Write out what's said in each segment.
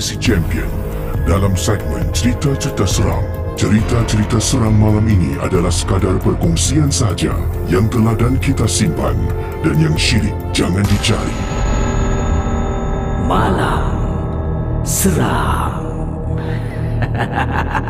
Casey Champion. Dalam segmen cerita-cerita seram, cerita-cerita seram malam ini adalah sekadar perkongsian saja yang telah dan kita simpan dan yang syirik jangan dicari. Malam Seram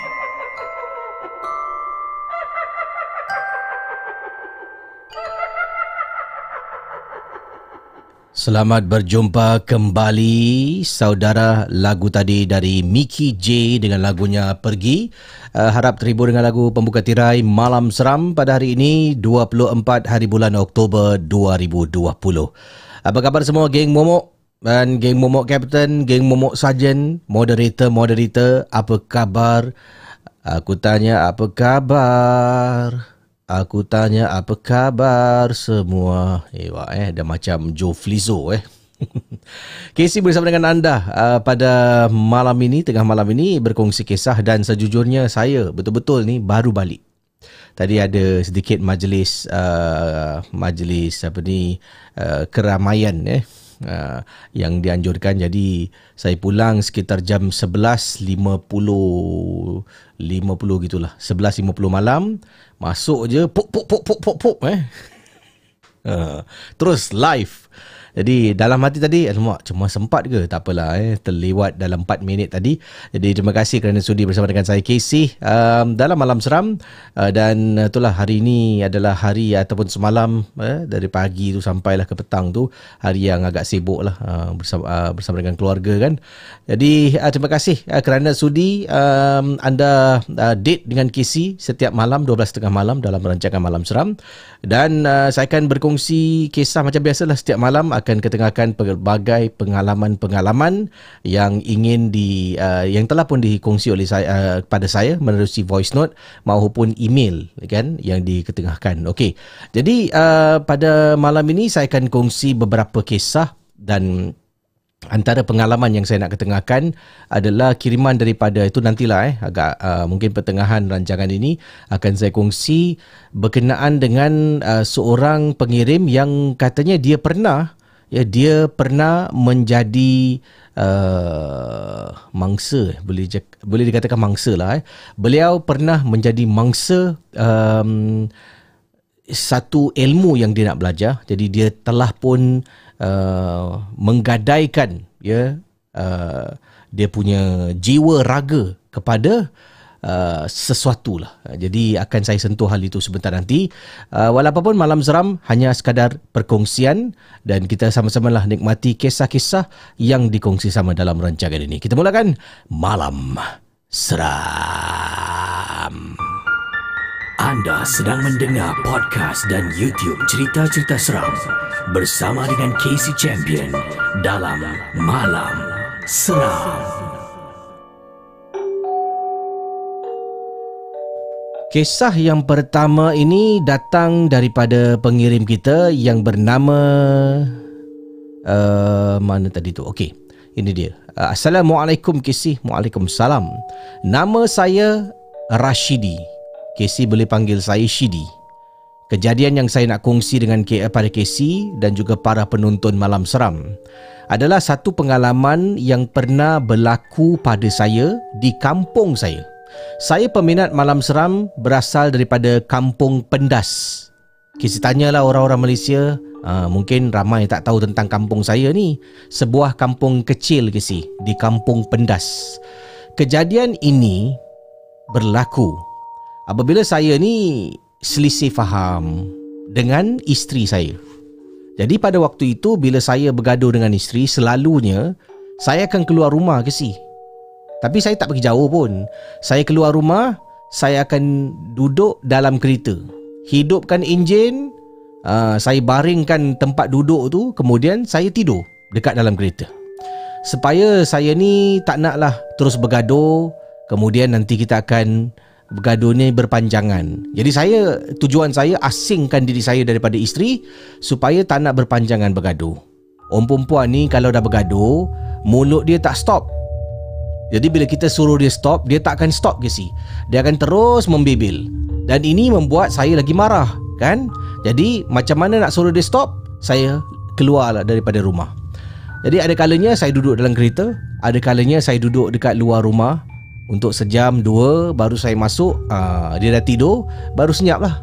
Selamat berjumpa kembali saudara lagu tadi dari Mickey J dengan lagunya Pergi. Uh, harap terhibur dengan lagu pembuka tirai Malam Seram pada hari ini 24 hari bulan Oktober 2020. Apa khabar semua geng Momok dan geng Momok Captain, geng Momok Sergeant, moderator-moderator, apa khabar? Aku tanya apa khabar? Aku tanya apa khabar semua. Eh, wah, eh dah macam Joe Flizzo eh. Casey bersama dengan anda uh, pada malam ini, tengah malam ini berkongsi kisah dan sejujurnya saya betul-betul ni baru balik. Tadi ada sedikit majlis uh, majlis apa ni uh, keramaian eh uh, yang dianjurkan. Jadi saya pulang sekitar jam 11.50 50 gitulah. 11.50 malam masuk je pop pop pop pop pop pop eh. Uh, terus live jadi dalam hati tadi Alamak cuma sempat ke? Tak apalah eh Terlewat dalam 4 minit tadi. Jadi terima kasih kerana sudi bersama dengan saya Casey um, Dalam malam seram uh, Dan itulah hari ini adalah hari Ataupun semalam eh, Dari pagi tu sampailah ke petang tu Hari yang agak sibuk lah uh, bersama, uh, bersama dengan keluarga kan? Jadi uh, terima kasih uh, kerana sudi um, Anda uh, date dengan Casey Setiap malam 12.30 malam Dalam rancangan malam seram. Dan uh, saya akan berkongsi Kisah macam biasalah setiap malam akan ketengahkan pelbagai pengalaman-pengalaman yang ingin di uh, yang telah pun dikongsi oleh saya uh, kepada saya menerusi voice note maupun email kan yang diketengahkan. Okey. Jadi uh, pada malam ini saya akan kongsi beberapa kisah dan Antara pengalaman yang saya nak ketengahkan adalah kiriman daripada itu nantilah eh agak uh, mungkin pertengahan rancangan ini akan saya kongsi berkenaan dengan uh, seorang pengirim yang katanya dia pernah ya dia pernah menjadi uh, mangsa boleh boleh dikatakan mangsa lah eh. beliau pernah menjadi mangsa um, satu ilmu yang dia nak belajar jadi dia telah pun uh, menggadaikan ya uh, dia punya jiwa raga kepada uh, sesuatu lah. Jadi akan saya sentuh hal itu sebentar nanti. Uh, walaupun malam seram hanya sekadar perkongsian dan kita sama-sama lah nikmati kisah-kisah yang dikongsi sama dalam rancangan ini. Kita mulakan Malam Seram. Anda sedang mendengar podcast dan YouTube cerita-cerita seram bersama dengan Casey Champion dalam Malam Seram. Kisah yang pertama ini datang daripada pengirim kita yang bernama uh, mana tadi tu? Okey. Ini dia. Uh, Assalamualaikum Kisi. Waalaikumsalam. Nama saya Rashidi. Kisi boleh panggil saya Shidi. Kejadian yang saya nak kongsi dengan pada Kisi dan juga para penonton malam seram adalah satu pengalaman yang pernah berlaku pada saya di kampung saya. Saya peminat malam seram berasal daripada Kampung Pendas. Kita tanyalah orang-orang Malaysia, uh, mungkin ramai tak tahu tentang kampung saya ni. Sebuah kampung kecil ke si di Kampung Pendas. Kejadian ini berlaku apabila saya ni selisih faham dengan isteri saya. Jadi pada waktu itu bila saya bergaduh dengan isteri, selalunya saya akan keluar rumah ke si tapi saya tak pergi jauh pun. Saya keluar rumah, saya akan duduk dalam kereta. Hidupkan enjin, uh, saya baringkan tempat duduk tu, kemudian saya tidur dekat dalam kereta. Supaya saya ni tak naklah terus bergaduh, kemudian nanti kita akan bergaduh ni berpanjangan. Jadi saya, tujuan saya asingkan diri saya daripada isteri supaya tak nak berpanjangan bergaduh. Orang perempuan ni kalau dah bergaduh, mulut dia tak stop. Jadi bila kita suruh dia stop, dia tak akan stop ke si. Dia akan terus membibil. Dan ini membuat saya lagi marah, kan? Jadi macam mana nak suruh dia stop? Saya keluarlah daripada rumah. Jadi ada kalanya saya duduk dalam kereta, ada kalanya saya duduk dekat luar rumah untuk sejam dua baru saya masuk. Aa, ah, dia dah tidur, baru senyap lah.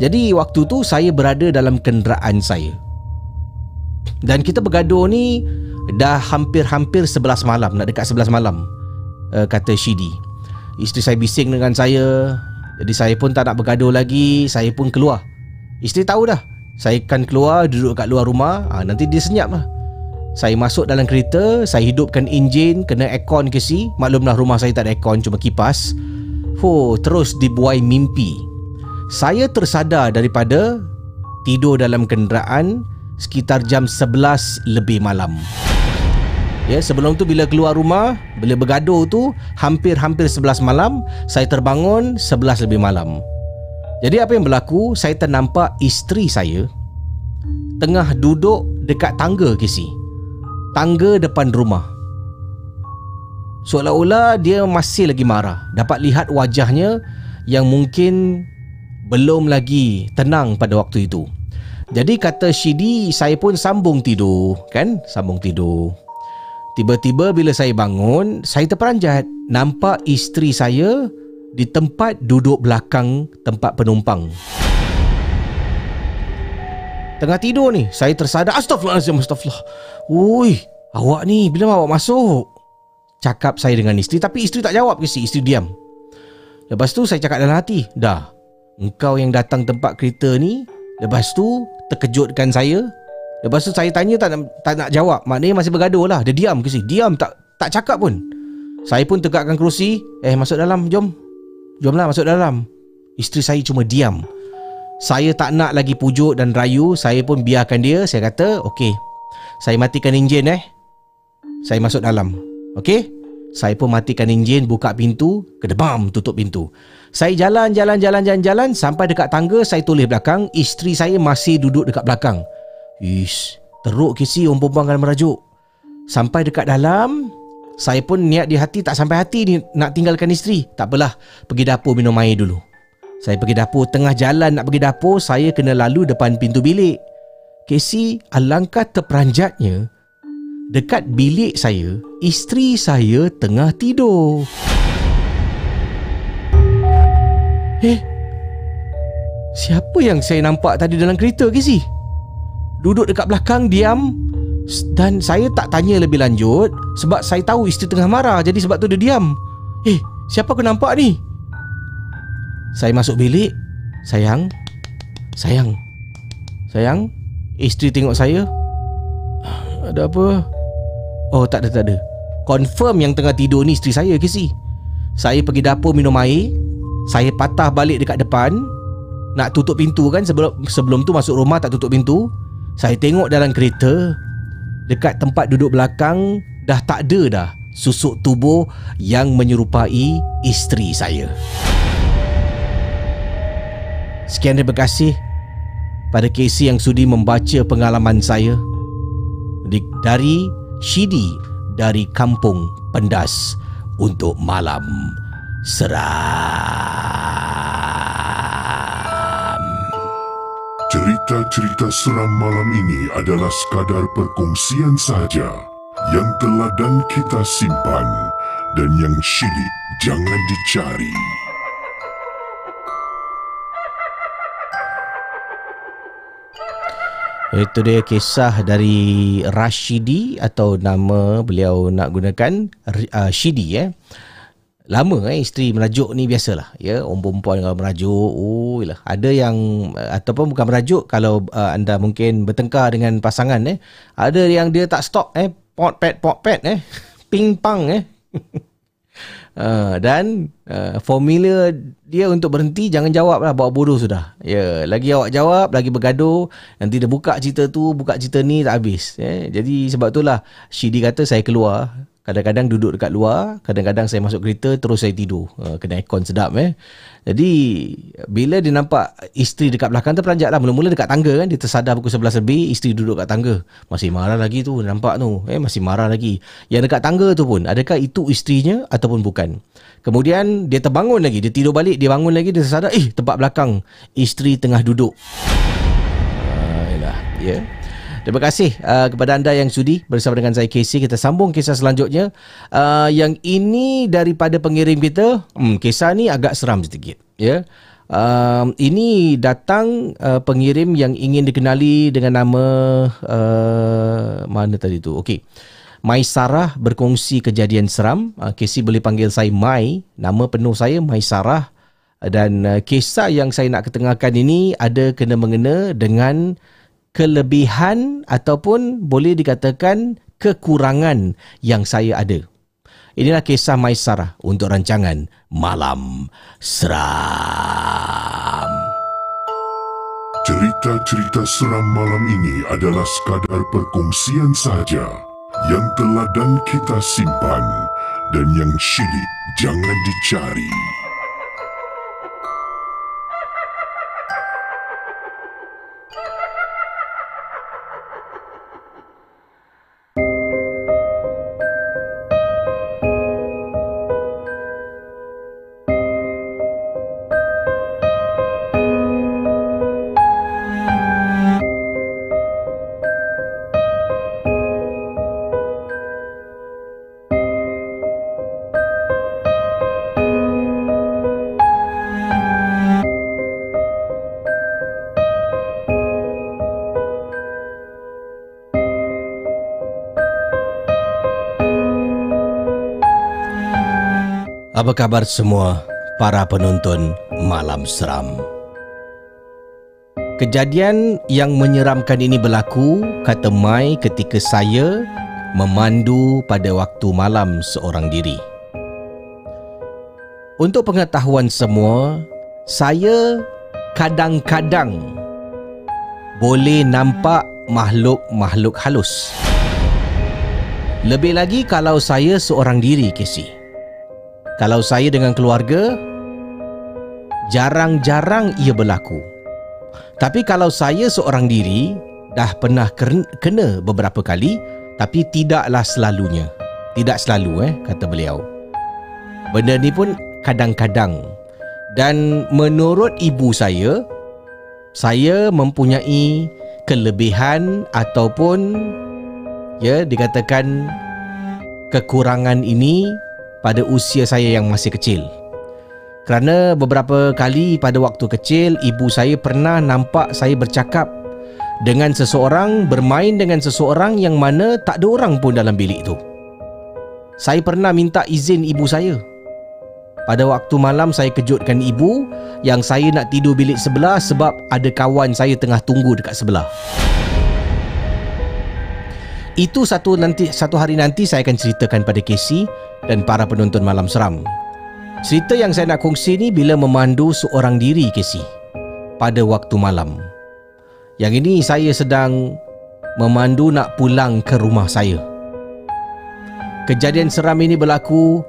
Jadi waktu tu saya berada dalam kenderaan saya. Dan kita bergaduh ni dah hampir-hampir 11 malam, nak dekat 11 malam. Uh, kata Shidi. Isteri saya bising dengan saya. Jadi saya pun tak nak bergaduh lagi, saya pun keluar. Isteri tahu dah. Saya akan keluar duduk kat luar rumah, ha, nanti dia senyap lah. Saya masuk dalam kereta, saya hidupkan enjin, kena aircon ke si. Maklumlah rumah saya tak ada aircon, cuma kipas. Ho, terus dibuai mimpi. Saya tersadar daripada tidur dalam kenderaan sekitar jam 11 lebih malam. Ya, sebelum tu bila keluar rumah, bila bergaduh tu hampir-hampir 11 malam, saya terbangun 11 lebih malam. Jadi apa yang berlaku, saya ternampak isteri saya tengah duduk dekat tangga kisi tangga depan rumah. Seolah-olah dia masih lagi marah. Dapat lihat wajahnya yang mungkin belum lagi tenang pada waktu itu. Jadi kata Shidi, saya pun sambung tidur, kan? Sambung tidur. Tiba-tiba bila saya bangun, saya terperanjat. Nampak isteri saya di tempat duduk belakang tempat penumpang. Tengah tidur ni Saya tersadar Astaghfirullahaladzim Astaghfirullah Ui Awak ni Bila awak masuk Cakap saya dengan isteri Tapi isteri tak jawab ke si Isteri diam Lepas tu saya cakap dalam hati Dah Engkau yang datang tempat kereta ni Lepas tu Terkejutkan saya Lepas tu saya tanya tak nak, tak nak jawab. Maknanya masih bergaduh lah Dia diam ke si? Diam tak tak cakap pun. Saya pun tegakkan kerusi. Eh masuk dalam jom. Jomlah masuk dalam. Isteri saya cuma diam. Saya tak nak lagi pujuk dan rayu. Saya pun biarkan dia. Saya kata Okey. Saya matikan enjin eh. Saya masuk dalam. Okey? Saya pun matikan enjin Buka pintu. Kedebam Tutup pintu. Saya jalan Jalan Jalan Jalan Jalan. Sampai dekat tangga Saya tulis belakang. Isteri saya masih duduk dekat belakang Ish. Teruk kisi Orang perempuan akan merajuk. Sampai dekat dalam Saya pun niat di hati Tak sampai hati ni Nak tinggalkan isteri. Tak apalah Pergi dapur minum air dulu. Saya pergi dapur Tengah jalan nak pergi dapur Saya kena lalu depan pintu bilik. Casey alangkah terperanjatnya Dekat bilik saya Isteri saya tengah tidur. Eh Siapa yang saya nampak tadi dalam kereta Casey? Duduk dekat belakang diam. Dan saya tak tanya lebih lanjut Sebab saya tahu isteri tengah marah. Jadi sebab tu dia diam. Eh siapa aku nampak ni? Saya masuk bilik. Sayang. Sayang. Sayang Isteri tengok saya. Ada apa? Oh tak ada tak ada. Confirm yang tengah tidur ni isteri saya ke si Saya pergi dapur minum air. Saya patah balik dekat depan. Nak tutup pintu kan Sebelum sebelum tu masuk rumah tak tutup pintu Saya tengok dalam kereta Dekat tempat duduk belakang Dah tak ada dah Susuk tubuh Yang menyerupai isteri saya Sekian terima kasih pada Casey yang sudi membaca pengalaman saya dari Shidi dari Kampung Pendas untuk malam seram. Cerita-cerita seram malam ini adalah sekadar perkongsian saja yang telah dan kita simpan dan yang syilid jangan dicari. Itu dia kisah dari Rashidi atau nama beliau nak gunakan uh, Shidi eh. Lama eh isteri merajuk ni biasalah ya orang perempuan kalau merajuk oh lah ada yang uh, ataupun bukan merajuk kalau uh, anda mungkin bertengkar dengan pasangan eh ada yang dia tak stop eh pot pet pot pet eh ping pang eh Uh, dan uh, formula dia untuk berhenti jangan jawab lah bawa bodoh sudah. Ya, yeah, lagi awak jawab, lagi bergaduh, nanti dia buka cerita tu, buka cerita ni tak habis. Eh. Jadi sebab itulah Shidi kata saya keluar. Kadang-kadang duduk dekat luar, kadang-kadang saya masuk kereta terus saya tidur. Uh, kena aircon sedap eh. Jadi bila dia nampak isteri dekat belakang tu peranjat lah. Mula-mula dekat tangga kan, dia tersadar pukul 11 lebih, isteri duduk dekat tangga. Masih marah lagi tu, nampak tu. Eh masih marah lagi. Yang dekat tangga tu pun, adakah itu isterinya ataupun bukan? Kemudian dia terbangun lagi, dia tidur balik, dia bangun lagi, dia tersadar, eh tempat belakang isteri tengah duduk. Uh, yalah, ya. Yeah. Terima kasih uh, kepada anda yang sudi bersama dengan saya Casey. Kita sambung kisah selanjutnya. Uh, yang ini daripada pengirim kita. Hmm, kisah ni agak seram sedikit. Ya. Um, ini datang uh, pengirim yang ingin dikenali dengan nama uh, mana tadi tu? Okey. Mai Sarah berkongsi kejadian seram. Uh, Casey boleh panggil saya Mai. Nama penuh saya Mai Sarah. Dan uh, kisah yang saya nak ketengahkan ini ada kena-mengena dengan kelebihan ataupun boleh dikatakan kekurangan yang saya ada. Inilah kisah Maisarah untuk rancangan Malam Seram. Cerita-cerita seram malam ini adalah sekadar perkongsian saja yang telah dan kita simpan dan yang syilid jangan dicari. Apa khabar semua para penonton Malam Seram? Kejadian yang menyeramkan ini berlaku kata Mai ketika saya memandu pada waktu malam seorang diri. Untuk pengetahuan semua, saya kadang-kadang boleh nampak makhluk-makhluk halus. Lebih lagi kalau saya seorang diri, Casey. Kalau saya dengan keluarga, jarang-jarang ia berlaku. Tapi kalau saya seorang diri, dah pernah kena beberapa kali, tapi tidaklah selalunya. Tidak selalu eh, kata beliau. Benda ni pun kadang-kadang. Dan menurut ibu saya, saya mempunyai kelebihan ataupun ya dikatakan kekurangan ini pada usia saya yang masih kecil. Kerana beberapa kali pada waktu kecil, ibu saya pernah nampak saya bercakap dengan seseorang, bermain dengan seseorang yang mana tak ada orang pun dalam bilik itu. Saya pernah minta izin ibu saya. Pada waktu malam saya kejutkan ibu yang saya nak tidur bilik sebelah sebab ada kawan saya tengah tunggu dekat sebelah. Itu satu nanti satu hari nanti saya akan ceritakan pada Casey dan para penonton malam seram. Cerita yang saya nak kongsi ni bila memandu seorang diri Casey pada waktu malam. Yang ini saya sedang memandu nak pulang ke rumah saya. Kejadian seram ini berlaku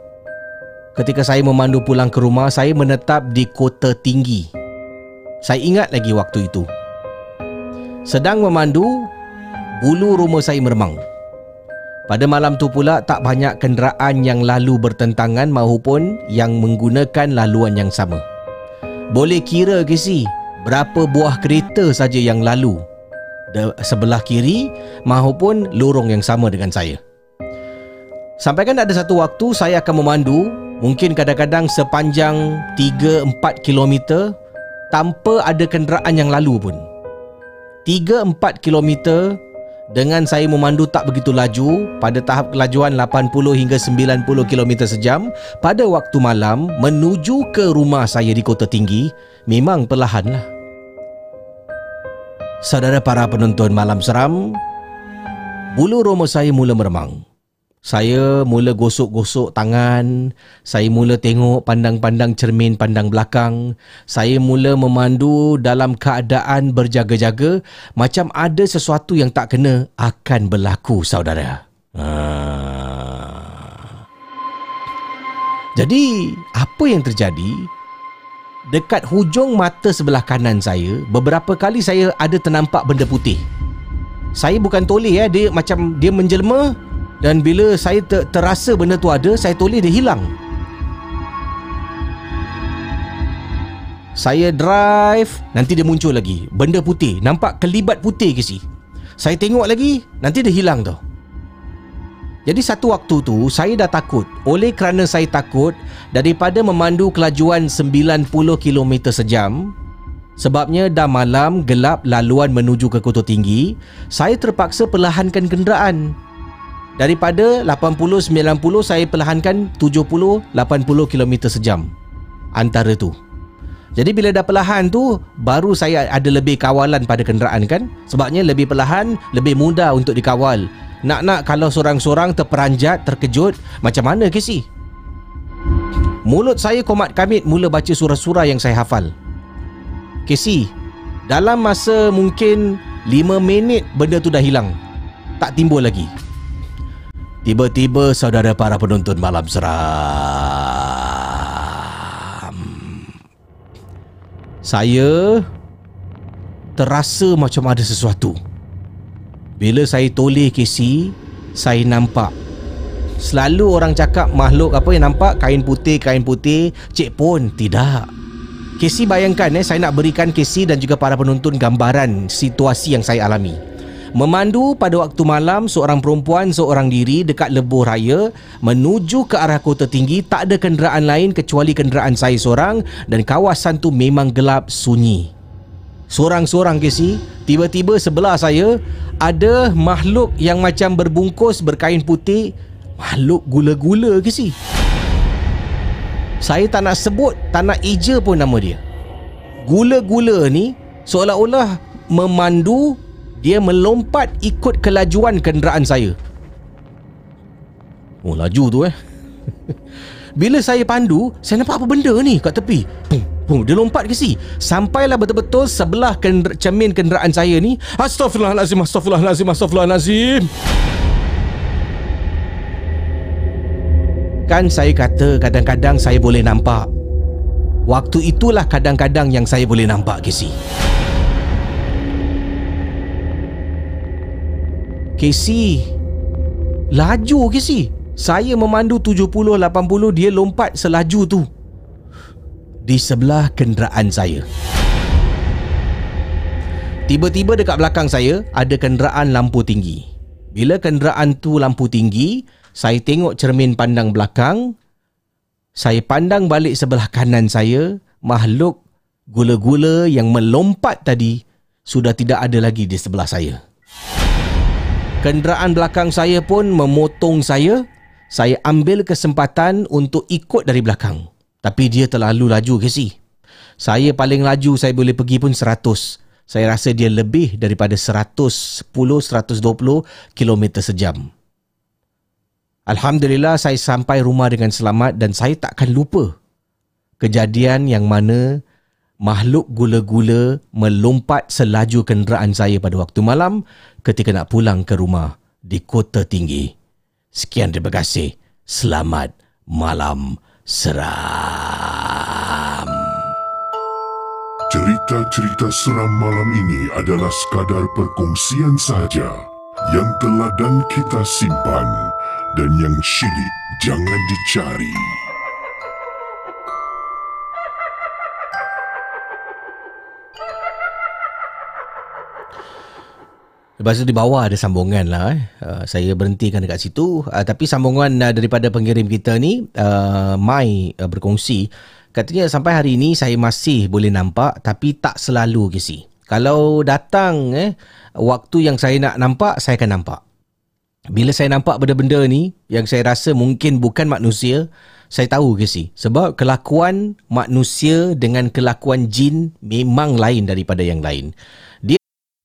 ketika saya memandu pulang ke rumah saya menetap di kota tinggi. Saya ingat lagi waktu itu. Sedang memandu bulu rumah saya meremang. Pada malam tu pula tak banyak kenderaan yang lalu bertentangan maupun yang menggunakan laluan yang sama. Boleh kira ke si berapa buah kereta saja yang lalu de sebelah kiri maupun lorong yang sama dengan saya. Sampai kan ada satu waktu saya akan memandu mungkin kadang-kadang sepanjang 3-4 kilometer tanpa ada kenderaan yang lalu pun. 3-4 kilometer dengan saya memandu tak begitu laju pada tahap kelajuan 80 hingga 90 km sejam pada waktu malam menuju ke rumah saya di kota tinggi memang perlahanlah. Saudara para penonton malam seram, bulu roma saya mula meremang. Saya mula gosok-gosok tangan, saya mula tengok pandang-pandang cermin pandang belakang, saya mula memandu dalam keadaan berjaga-jaga macam ada sesuatu yang tak kena akan berlaku saudara. Ha. Jadi, apa yang terjadi? Dekat hujung mata sebelah kanan saya, beberapa kali saya ada ternampak benda putih. Saya bukan toleh eh, dia macam dia menjelma dan bila saya ter- terasa benda tu ada Saya toleh dia hilang. Saya drive Nanti dia muncul lagi. Benda putih. Nampak kelibat putih ke si? Saya tengok lagi Nanti dia hilang tau. Jadi satu waktu tu saya dah takut. Oleh kerana saya takut daripada memandu kelajuan 90 km sejam, sebabnya dah malam gelap laluan menuju ke Kota Tinggi, saya terpaksa perlahankan kenderaan. Daripada 80 90 saya perlahankan 70 80 km sejam. Antara tu. Jadi bila dah perlahan tu baru saya ada lebih kawalan pada kenderaan kan? Sebabnya lebih perlahan lebih mudah untuk dikawal. Nak-nak kalau seorang-seorang terperanjat, terkejut, macam mana Casey? Mulut saya komat kamit mula baca surah-surah yang saya hafal. Casey, dalam masa mungkin 5 minit benda tu dah hilang. Tak timbul lagi. Tiba-tiba saudara para penonton malam seram. Saya terasa macam ada sesuatu. Bila saya toleh Casey Saya nampak Selalu orang cakap makhluk apa yang nampak Kain putih, kain putih Cik pun tidak Casey bayangkan eh, saya nak berikan Casey dan juga para penonton gambaran situasi yang saya alami. Memandu pada waktu malam seorang perempuan seorang diri dekat lebuh raya menuju ke arah kota tinggi. Tak ada kenderaan lain kecuali kenderaan saya seorang dan kawasan tu memang gelap sunyi. Seorang-seorang Casey Tiba-tiba sebelah saya Ada makhluk yang macam berbungkus Berkain putih. Makhluk gula-gula Casey Saya tak nak sebut Tak nak ija pun nama dia. Gula-gula ni Seolah-olah Memandu Dia melompat ikut kelajuan kenderaan saya Oh laju tu eh Bila saya pandu Saya nampak apa benda ni kat tepi Pum Oh, dia lompat ke si? Sampailah betul-betul sebelah kender- cermin kenderaan saya ni. Astaghfirullahalazim, astaghfirullahalazim, astaghfirullahalazim. Kan saya kata kadang-kadang saya boleh nampak. Waktu itulah kadang-kadang yang saya boleh nampak Casey. Casey. Laju Casey. Saya memandu 70 80 dia lompat selaju tu di sebelah kenderaan saya. Tiba-tiba dekat belakang saya ada kenderaan lampu tinggi. Bila kenderaan tu lampu tinggi, saya tengok cermin pandang belakang. Saya pandang balik sebelah kanan saya, makhluk gula-gula yang melompat tadi sudah tidak ada lagi di sebelah saya. Kenderaan belakang saya pun memotong saya. Saya ambil kesempatan untuk ikut dari belakang. Tapi dia terlalu laju ke si? Saya paling laju saya boleh pergi pun 100. Saya rasa dia lebih daripada 110 120 km sejam. Alhamdulillah saya sampai rumah dengan selamat dan saya takkan lupa kejadian yang mana makhluk gula-gula melompat selaju kenderaan saya pada waktu malam ketika nak pulang ke rumah di kota tinggi. Sekian terima kasih. Selamat malam seram. Cerita-cerita seram malam ini adalah sekadar perkongsian sahaja yang telah dan kita simpan dan yang syilid jangan dicari. Lepas tu di bawah ada sambungan lah eh. Uh, saya berhentikan dekat situ. Uh, tapi sambungan uh, daripada pengirim kita ni, uh, Mai uh, berkongsi. Katanya sampai hari ini saya masih boleh nampak tapi tak selalu ke si. Kalau datang eh, waktu yang saya nak nampak, saya akan nampak. Bila saya nampak benda-benda ni yang saya rasa mungkin bukan manusia, saya tahu ke si. Sebab kelakuan manusia dengan kelakuan jin memang lain daripada yang lain.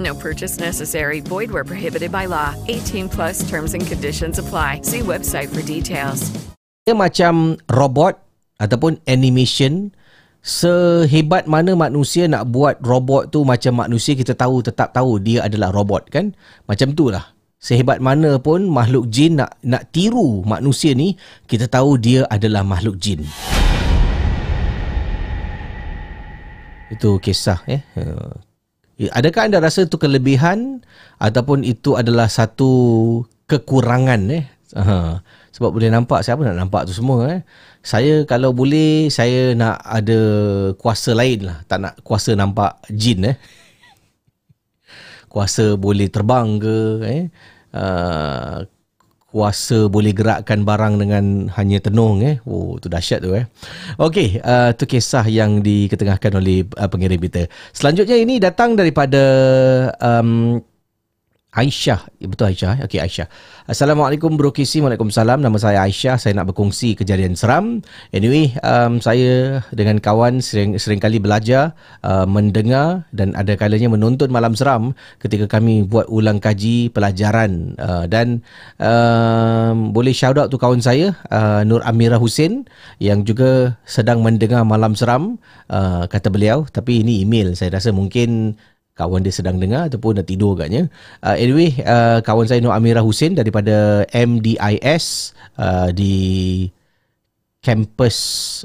No purchase necessary. Void where prohibited by law. 18 plus terms and conditions apply. See website for details. Dia macam robot ataupun animation sehebat mana manusia nak buat robot tu macam manusia kita tahu tetap tahu dia adalah robot kan macam tu lah sehebat mana pun makhluk jin nak nak tiru manusia ni kita tahu dia adalah makhluk jin itu kisah eh Eh, adakah anda rasa itu kelebihan ataupun itu adalah satu kekurangan eh? Aha. sebab boleh nampak siapa nak nampak tu semua eh? Saya kalau boleh saya nak ada kuasa lain lah. Tak nak kuasa nampak jin eh? Kuasa boleh terbang ke eh? Uh, kuasa boleh gerakkan barang dengan hanya tenung eh? Oh tu dahsyat tu eh? Okey uh, tu kisah yang diketengahkan oleh uh, pengirim kita selanjutnya ini datang daripada um, Aisyah, ya, betul Aisyah. Eh? Okey Aisyah. Assalamualaikum Bro Kisi. Waalaikumsalam. Nama saya Aisyah. Saya nak berkongsi kejadian seram. Anyway, um, saya dengan kawan sering sering kali belajar, uh, mendengar dan ada kalanya menonton malam seram ketika kami buat ulang kaji pelajaran uh, dan um, boleh shout out tu kawan saya uh, Nur Amira Hussein yang juga sedang mendengar malam seram uh, kata beliau tapi ini email saya rasa mungkin kawan dia sedang dengar ataupun dah tidur agaknya. Uh, anyway, uh, kawan saya Nur Amira Hussein daripada MDIS uh, di kampus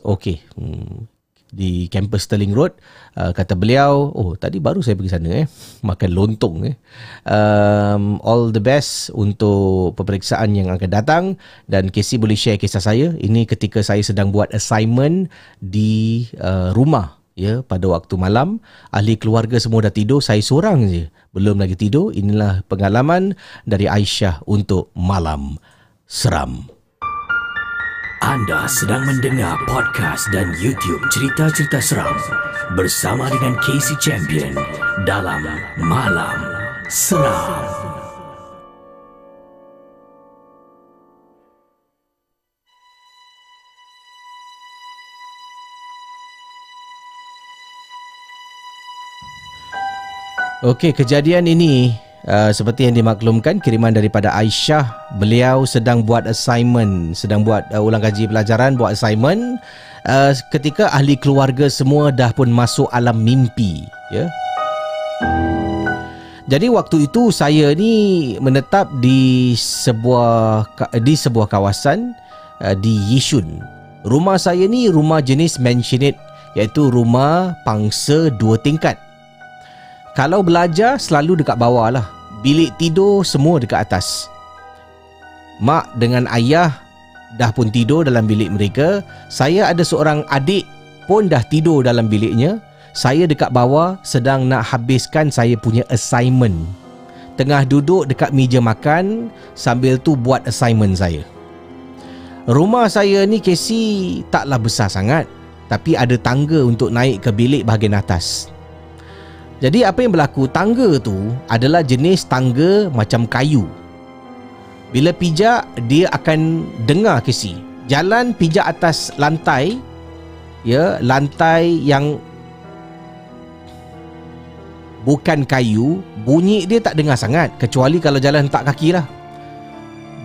okey. Hmm, di kampus Sterling Road uh, kata beliau oh tadi baru saya pergi sana eh makan lontong eh um, all the best untuk peperiksaan yang akan datang dan Casey boleh share kisah saya ini ketika saya sedang buat assignment di uh, rumah ya pada waktu malam ahli keluarga semua dah tidur saya seorang je belum lagi tidur inilah pengalaman dari Aisyah untuk malam seram anda sedang mendengar podcast dan YouTube cerita-cerita seram bersama dengan Casey Champion dalam Malam Seram. Okey, kejadian ini uh, seperti yang dimaklumkan kiriman daripada Aisyah. Beliau sedang buat assignment, sedang buat uh, ulang kaji pelajaran, buat assignment uh, ketika ahli keluarga semua dah pun masuk alam mimpi, ya. Jadi waktu itu saya ni menetap di sebuah di sebuah kawasan uh, di Yishun. Rumah saya ni rumah jenis mansionette iaitu rumah pangsa dua tingkat. Kalau belajar selalu dekat bawah lah. Bilik tidur semua dekat atas. Mak dengan ayah dah pun tidur dalam bilik mereka. Saya ada seorang adik pun dah tidur dalam biliknya. Saya dekat bawah sedang nak habiskan saya punya assignment. Tengah duduk dekat meja makan Sambil tu buat assignment saya. Rumah saya ni Casey taklah besar sangat. Tapi ada tangga untuk naik ke bilik bahagian atas jadi apa yang berlaku tangga tu adalah jenis tangga macam kayu. Bila pijak dia akan dengar kesi. Jalan pijak atas lantai ya, lantai yang bukan kayu, bunyi dia tak dengar sangat kecuali kalau jalan tak kaki lah.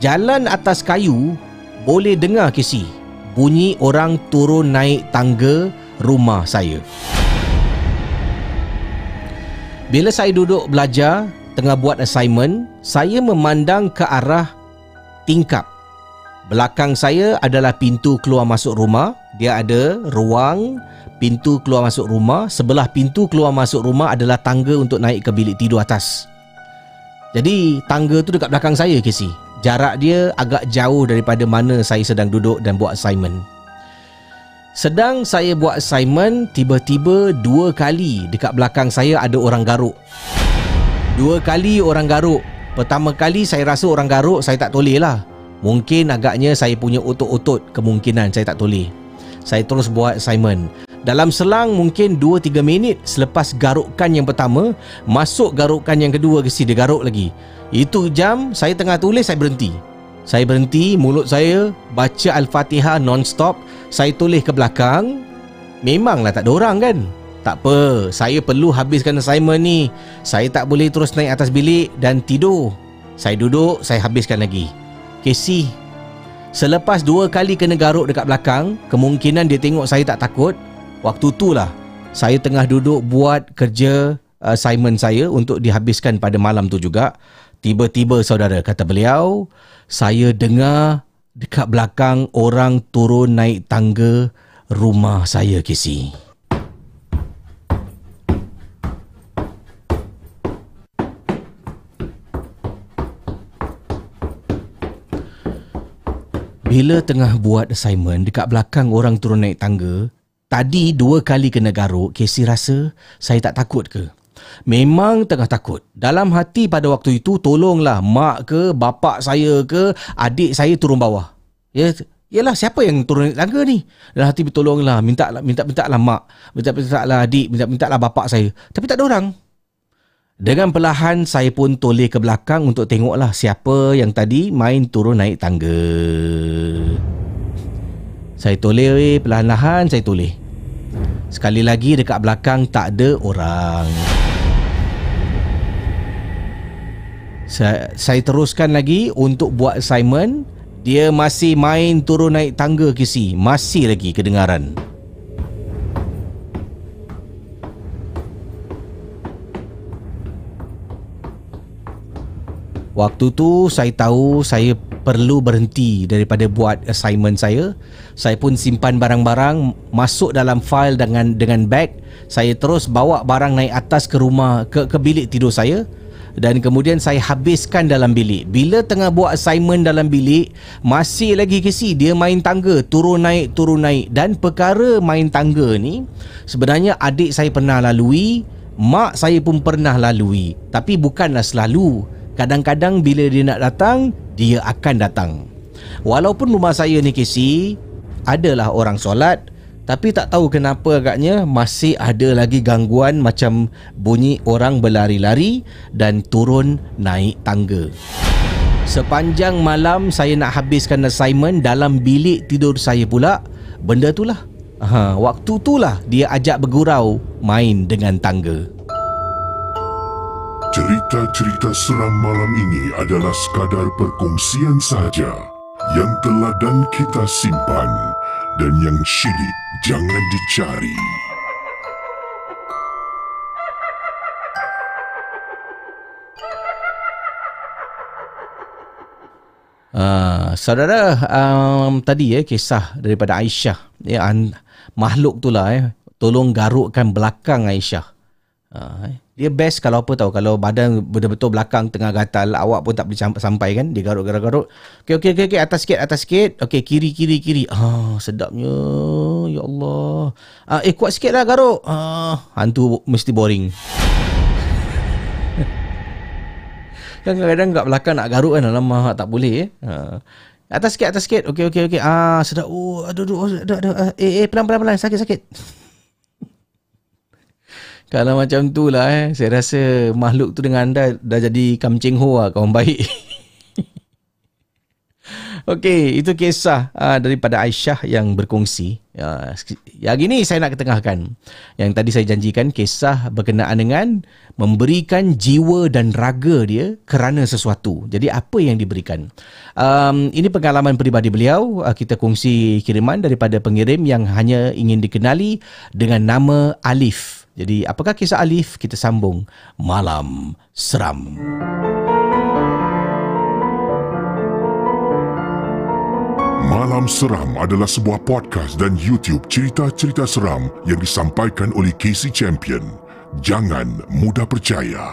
Jalan atas kayu boleh dengar kesi. Bunyi orang turun naik tangga rumah saya. Bila saya duduk belajar tengah buat assignment, saya memandang ke arah tingkap. Belakang saya adalah pintu keluar masuk rumah. Dia ada ruang pintu keluar masuk rumah. Sebelah pintu keluar masuk rumah adalah tangga untuk naik ke bilik tidur atas. Jadi tangga tu dekat belakang saya Casey. Jarak dia agak jauh daripada mana saya sedang duduk dan buat assignment. Sedang saya buat assignment, tiba-tiba dua kali dekat belakang saya ada orang garuk. Dua kali orang garuk. Pertama kali saya rasa orang garuk, saya tak toleh lah. Mungkin agaknya saya punya otot-otot kemungkinan saya tak toleh. Saya terus buat assignment. Dalam selang mungkin 2-3 minit selepas garukan yang pertama, masuk garukan yang kedua ke sini, dia garuk lagi. Itu jam saya tengah tulis, saya berhenti. Saya berhenti, mulut saya baca Al-Fatihah non-stop. Saya tulis ke belakang. Memanglah tak ada orang kan? Tak apa, saya perlu habiskan assignment ni. Saya tak boleh terus naik atas bilik dan tidur. Saya duduk, saya habiskan lagi. Casey, selepas dua kali kena garuk dekat belakang, kemungkinan dia tengok saya tak takut. Waktu tu lah, saya tengah duduk buat kerja assignment saya untuk dihabiskan pada malam tu juga. Tiba-tiba saudara, kata beliau, saya dengar dekat belakang orang turun naik tangga rumah saya, Casey. Bila tengah buat assignment dekat belakang orang turun naik tangga, tadi dua kali kena garuk, Casey rasa saya tak takut ke? Memang tengah takut. Dalam hati pada waktu itu, tolonglah mak ke, bapak saya ke, adik saya turun bawah. Ya, Yalah siapa yang turun tangga ni? Dalam hati bertolonglah, minta minta minta lah mak, minta minta lah adik, minta minta lah bapak saya. Tapi tak ada orang. Dengan perlahan saya pun toleh ke belakang untuk tengoklah siapa yang tadi main turun naik tangga. Saya toleh perlahan-lahan saya toleh. Sekali lagi dekat belakang tak ada orang. Saya, saya teruskan lagi untuk buat assignment. Dia masih main turun naik tangga kisi. Masih lagi kedengaran. Waktu tu saya tahu saya perlu berhenti daripada buat assignment saya. Saya pun simpan barang-barang masuk dalam file dengan dengan bag. Saya terus bawa barang naik atas ke rumah ke ke bilik tidur saya dan kemudian saya habiskan dalam bilik. Bila tengah buat assignment dalam bilik, masih lagi kesi dia main tangga, turun naik, turun naik dan perkara main tangga ni sebenarnya adik saya pernah lalui, mak saya pun pernah lalui, tapi bukanlah selalu. Kadang-kadang bila dia nak datang, dia akan datang. Walaupun rumah saya ni Casey, adalah orang solat, tapi tak tahu kenapa agaknya masih ada lagi gangguan macam bunyi orang berlari-lari dan turun naik tangga. Sepanjang malam saya nak habiskan assignment dalam bilik tidur saya pula, benda itulah. Ha, waktu itulah dia ajak bergurau main dengan tangga. Cerita-cerita seram malam ini adalah sekadar perkongsian sahaja yang telah dan kita simpan dan yang syilid jangan dicari. Uh, saudara um, tadi ya kisah daripada Aisyah ya an, makhluk tu lah eh tolong garukkan belakang Aisyah. Uh, dia best kalau apa tahu kalau badan betul-betul belakang tengah gatal awak pun tak boleh sampai kan? Dia garuk-garuk-garuk okey okey okey okay. atas sikit atas sikit. Okey kiri kiri kiri. Ah sedapnya. Ya Allah. Ah, eh kuat sikitlah garuk. Ah hantu mesti boring. Kan kadang-kadang kat belakang nak garuk kan lama tak boleh eh. Atas sikit atas sikit. Okey okey okey. Ah sedap. Oh aduh aduh, aduh, aduh, aduh. eh eh pelan pelan pelan. Sakit sakit kalau macam tu lah eh, saya rasa makhluk tu dengan anda dah jadi kamcing ho lah, kawan baik. Okey, itu kisah uh, daripada Aisyah yang berkongsi. Uh, yang ini saya nak ketengahkan. Yang tadi saya janjikan kisah berkenaan dengan memberikan jiwa dan raga dia kerana sesuatu. Jadi apa yang diberikan? Um, ini pengalaman peribadi beliau. Uh, kita kongsi kiriman daripada pengirim yang hanya ingin dikenali dengan nama Alif. Jadi apakah kisah Alif? Kita sambung Malam Seram. Malam Seram adalah sebuah podcast dan YouTube cerita-cerita seram yang disampaikan oleh Casey Champion. Jangan mudah percaya.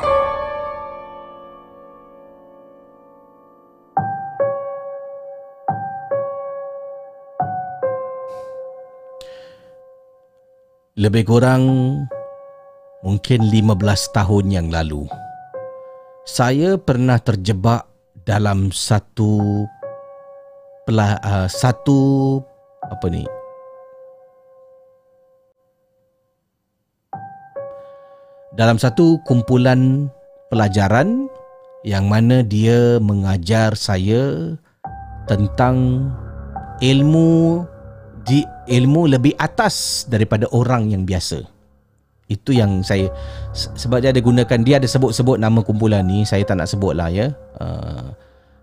Lebih kurang mungkin 15 tahun yang lalu. Saya pernah terjebak dalam satu pela, uh, satu apa ni? Dalam satu kumpulan pelajaran yang mana dia mengajar saya tentang ilmu di ilmu lebih atas daripada orang yang biasa. Itu yang saya sebab dia ada gunakan dia ada sebut-sebut nama kumpulan ni saya tak nak sebut lah ya. Uh,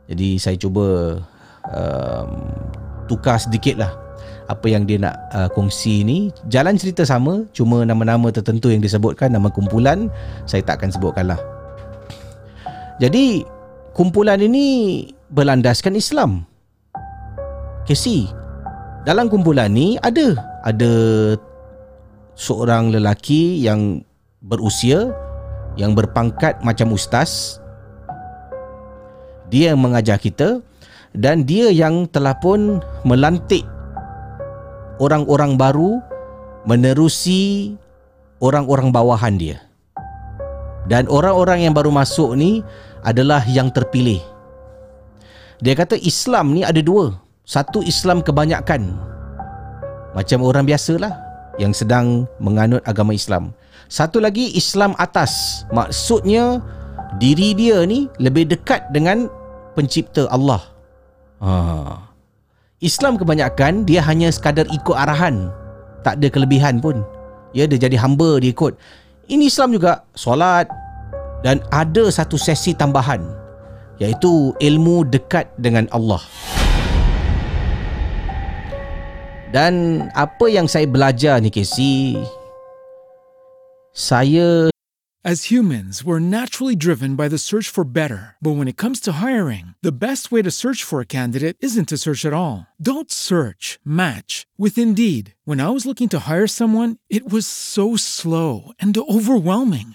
jadi saya cuba uh, tukar sedikit lah apa yang dia nak uh, kongsi ni. Jalan cerita sama cuma nama-nama tertentu yang disebutkan nama kumpulan saya tak akan sebutkan lah. Jadi kumpulan ini berlandaskan Islam. Casey dalam kumpulan ni ada ada seorang lelaki yang berusia yang berpangkat macam ustaz. Dia yang mengajar kita dan dia yang telah pun melantik orang-orang baru menerusi orang-orang bawahan dia. Dan orang-orang yang baru masuk ni adalah yang terpilih. Dia kata Islam ni ada dua. Satu Islam kebanyakan. Macam orang biasa lah Yang sedang menganut agama Islam. Satu lagi Islam atas. Maksudnya Diri dia ni lebih dekat dengan Pencipta Allah. Ha. Islam kebanyakan Dia hanya sekadar ikut arahan. Tak ada kelebihan pun. Ya dia jadi hamba dia ikut. Ini Islam juga Solat. Dan ada satu sesi tambahan Iaitu ilmu dekat dengan Allah Dan apa yang saya belajar ni Saya As humans, we're naturally driven by the search for better. But when it comes to hiring, the best way to search for a candidate isn't to search at all. Don't search, match with Indeed. When I was looking to hire someone, it was so slow and overwhelming.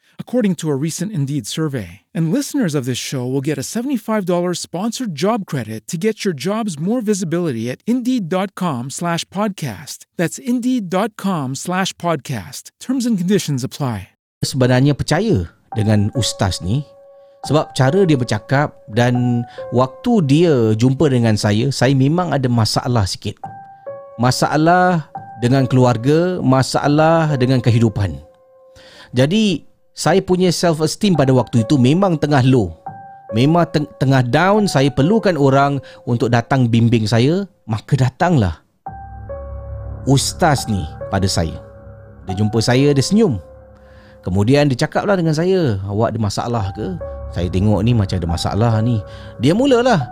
according to a recent Indeed survey. And listeners of this show will get a $75 sponsored job credit to get your jobs more visibility at Indeed.com slash podcast. That's Indeed.com slash podcast. Terms and conditions apply. Sebenarnya percaya dengan ustaz ni sebab cara dia bercakap dan waktu dia jumpa dengan saya, saya memang ada masalah sikit. Masalah dengan keluarga, masalah dengan kehidupan. Jadi saya punya self esteem pada waktu itu memang tengah low. Memang teng- tengah down, saya perlukan orang untuk datang bimbing saya, maka datanglah ustaz ni pada saya. Dia jumpa saya, dia senyum. Kemudian dia cakaplah dengan saya, awak ada masalah ke? Saya tengok ni macam ada masalah ni. Dia mulalah.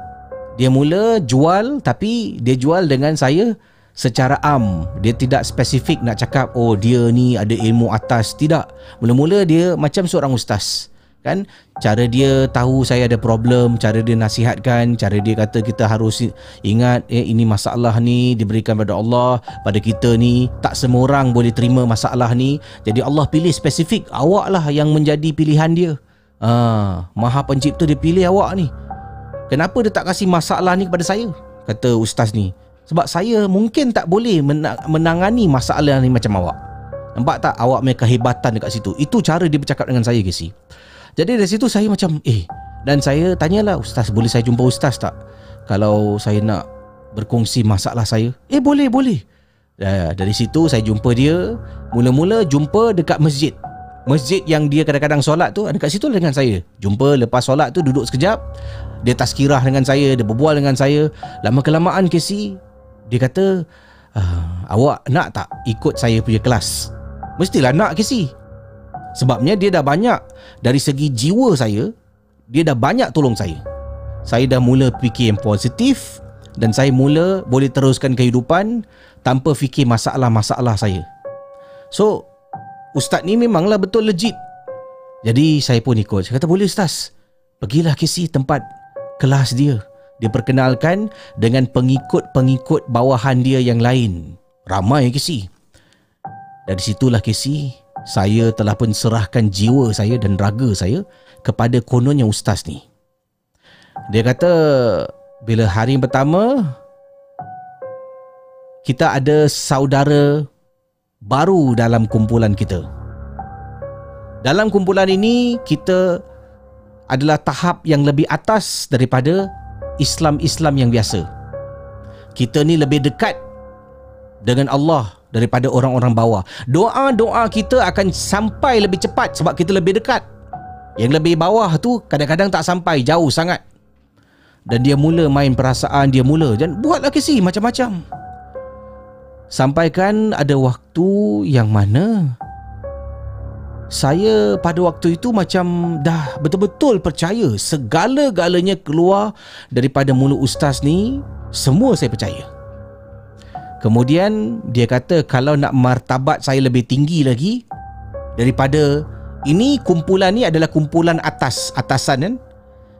Dia mula jual tapi dia jual dengan saya secara am dia tidak spesifik nak cakap oh dia ni ada ilmu atas. Tidak. Mula-mula dia macam seorang ustaz kan? Cara dia tahu saya ada problem cara dia nasihatkan cara dia kata kita harus ingat eh, ini masalah ni diberikan pada Allah pada kita ni. Tak semua orang boleh terima masalah ni. Jadi Allah pilih spesifik awak lah yang menjadi pilihan dia. Ah, maha pencipta dia pilih awak ni. Kenapa dia tak kasih masalah ni kepada saya? Kata ustaz ni sebab saya mungkin tak boleh menangani masalah ni macam awak. Nampak tak awak punya kehebatan dekat situ? Itu cara dia bercakap dengan saya, Casey. Jadi dari situ saya macam, eh. Dan saya tanyalah, Ustaz, boleh saya jumpa Ustaz tak? Kalau saya nak berkongsi masalah saya. Eh, boleh, boleh. Dari situ saya jumpa dia. Mula-mula jumpa dekat masjid. Masjid yang dia kadang-kadang solat tu Dekat situ dengan saya Jumpa lepas solat tu Duduk sekejap Dia taskirah dengan saya Dia berbual dengan saya Lama kelamaan Casey dia kata uh, Awak nak tak ikut saya punya kelas Mestilah nak Casey Sebabnya dia dah banyak Dari segi jiwa saya Dia dah banyak tolong saya Saya dah mula fikir yang positif Dan saya mula boleh teruskan kehidupan Tanpa fikir masalah-masalah saya So Ustaz ni memanglah betul legit. Jadi saya pun ikut. Saya kata boleh Ustaz. Pergilah KC tempat kelas dia. Dia perkenalkan dengan pengikut-pengikut bawahan dia yang lain. Ramai KC. Dari situlah KC, saya telah pun serahkan jiwa saya dan raga saya kepada kononnya ustaz ni. Dia kata bila hari pertama kita ada saudara baru dalam kumpulan kita. Dalam kumpulan ini kita adalah tahap yang lebih atas daripada Islam-Islam yang biasa. Kita ni lebih dekat dengan Allah daripada orang-orang bawah. Doa-doa kita akan sampai lebih cepat sebab kita lebih dekat. Yang lebih bawah tu kadang-kadang tak sampai jauh sangat. Dan dia mula main perasaan dia mula dan buatlah kisi macam-macam. Sampaikan ada waktu yang mana saya pada waktu itu macam dah betul-betul percaya segala-galanya keluar daripada mulut ustaz ni semua saya percaya. Kemudian dia kata kalau nak martabat saya lebih tinggi lagi daripada ini kumpulan ni adalah kumpulan atas atasan kan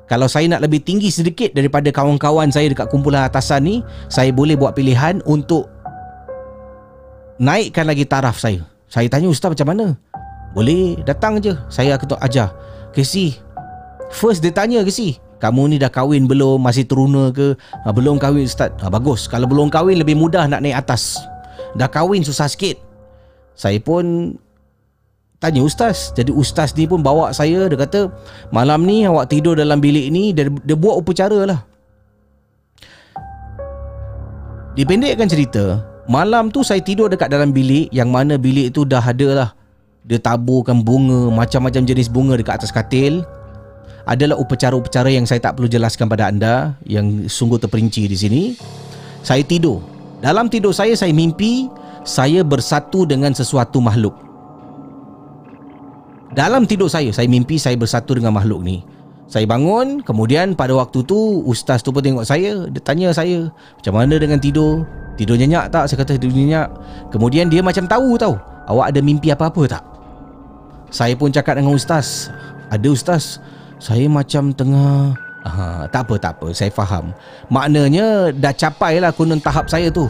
kalau saya nak lebih tinggi sedikit daripada kawan-kawan saya dekat kumpulan atasan ni saya boleh buat pilihan untuk naikkan lagi taraf saya. Saya tanya ustaz macam mana? Boleh datang je. Saya akan ajar. Kesi. First dia tanya Kesi. Kamu ni dah kahwin belum? Masih teruna ke? Ha, belum kahwin ustaz. Ha, bagus. Kalau belum kahwin lebih mudah nak naik atas. Dah kahwin susah sikit. Saya pun tanya ustaz. Jadi ustaz ni pun bawa saya. Dia kata malam ni awak tidur dalam bilik ni. Dia, dia buat upacara lah. Dipendekkan cerita, Malam tu saya tidur dekat dalam bilik Yang mana bilik tu dah ada lah Dia taburkan bunga Macam-macam jenis bunga dekat atas katil Adalah upacara-upacara yang saya tak perlu jelaskan pada anda Yang sungguh terperinci di sini Saya tidur Dalam tidur saya, saya mimpi Saya bersatu dengan sesuatu makhluk Dalam tidur saya, saya mimpi saya bersatu dengan makhluk ni saya bangun Kemudian pada waktu tu Ustaz tu pun tengok saya Dia tanya saya Macam mana dengan tidur Tidur nyenyak tak? Saya kata tidur nyenyak. Kemudian dia macam tahu tau. Awak ada mimpi apa-apa tak? Saya pun cakap dengan ustaz. Ada ustaz. Saya macam tengah... Aha, tak apa, tak apa. Saya faham. Maknanya dah capai lah konon tahap saya tu.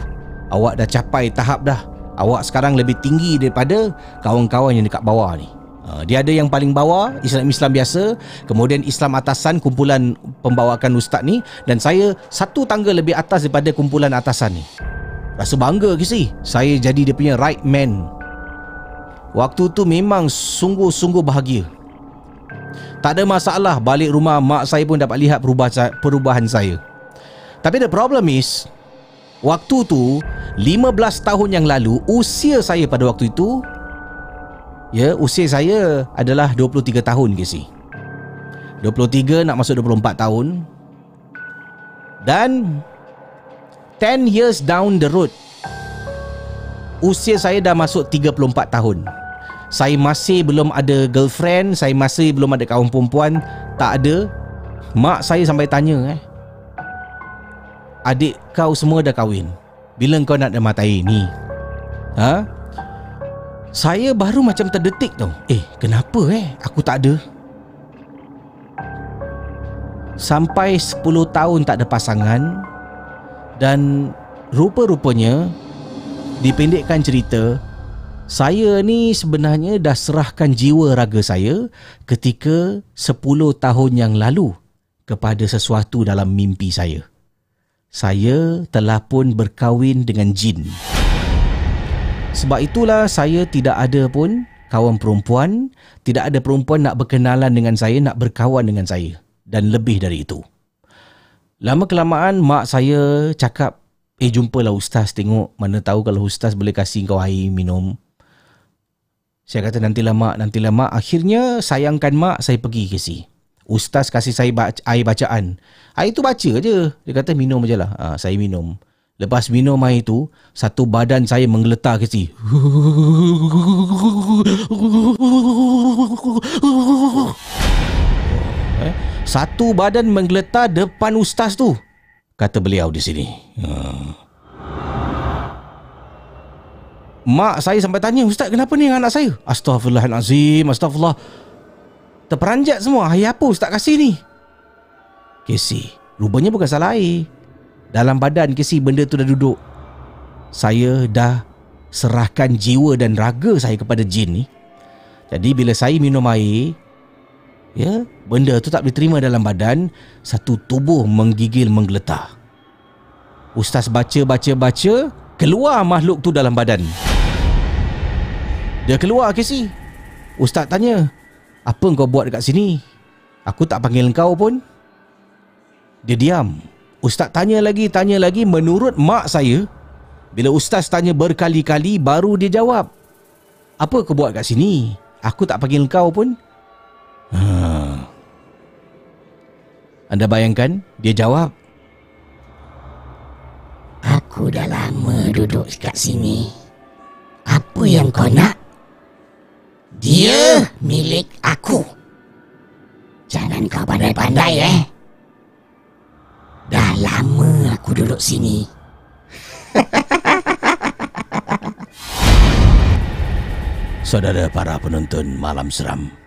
Awak dah capai tahap dah. Awak sekarang lebih tinggi daripada kawan-kawan yang dekat bawah ni. Ha, dia ada yang paling bawah Islam-Islam biasa Kemudian Islam atasan Kumpulan pembawakan ustaz ni Dan saya Satu tangga lebih atas Daripada kumpulan atasan ni Rasa bangga ke sih Saya jadi dia punya right man Waktu tu memang sungguh-sungguh bahagia. Tak ada masalah Balik rumah mak saya pun dapat lihat perubahan saya. Tapi the problem is Waktu tu 15 tahun yang lalu Usia saya pada waktu itu Ya, usia saya adalah 23 tahun ke sih 23 nak masuk 24 tahun. Dan 10 years down the road Usia saya dah masuk 34 tahun. Saya masih belum ada girlfriend Saya masih belum ada kawan perempuan Tak ada. Mak saya sampai tanya eh Adik kau semua dah kahwin? Bila kau nak ada matai ni? Ha? Saya baru macam terdetik tau. Eh kenapa eh? Aku tak ada. Sampai 10 tahun tak ada pasangan dan rupa-rupanya dipendekkan cerita saya ni sebenarnya dah serahkan jiwa raga saya ketika 10 tahun yang lalu kepada sesuatu dalam mimpi saya. Saya telah pun berkahwin dengan jin. Sebab itulah saya tidak ada pun kawan perempuan, tidak ada perempuan nak berkenalan dengan saya, nak berkawan dengan saya dan lebih dari itu. Lama kelamaan mak saya cakap Eh jumpalah ustaz tengok Mana tahu kalau ustaz boleh kasih kau air minum. Saya kata nantilah mak Nantilah mak. Akhirnya sayangkan mak Saya pergi ke si Ustaz kasih saya baca, air bacaan. Air tu baca je. Dia kata minum je lah. Ha, Saya minum. Lepas minum air tu Satu badan saya menggeletar ke si Eh? Satu badan menggeletar depan ustaz tu. Kata beliau di sini. Ha. Mak saya sampai tanya Ustaz kenapa ni anak saya? Astaghfirullahalazim Astaghfirullah. Terperanjat semua Air apa Ustaz kasih ni? Casey Rupanya bukan salah air. Dalam badan Casey benda tu dah duduk. Saya dah Serahkan jiwa dan raga saya kepada jin ni. Jadi bila saya minum air Ya Benda tu tak boleh terima dalam badan Satu tubuh menggigil menggeletar. Ustaz baca baca baca Keluar makhluk tu dalam badan. Dia keluar Casey Ustaz tanya Apa kau buat dekat sini? Aku tak panggil kau pun. Dia diam. Ustaz tanya lagi Tanya lagi Menurut mak saya Bila Ustaz tanya berkali-kali Baru dia jawab Apa kau buat kat sini? Aku tak panggil kau pun ha. Anda bayangkan Dia jawab Aku dah lama duduk kat sini Apa yang kau nak? Dia milik aku. Jangan kau pandai-pandai eh. Dah lama aku duduk sini. Saudara para penonton malam seram.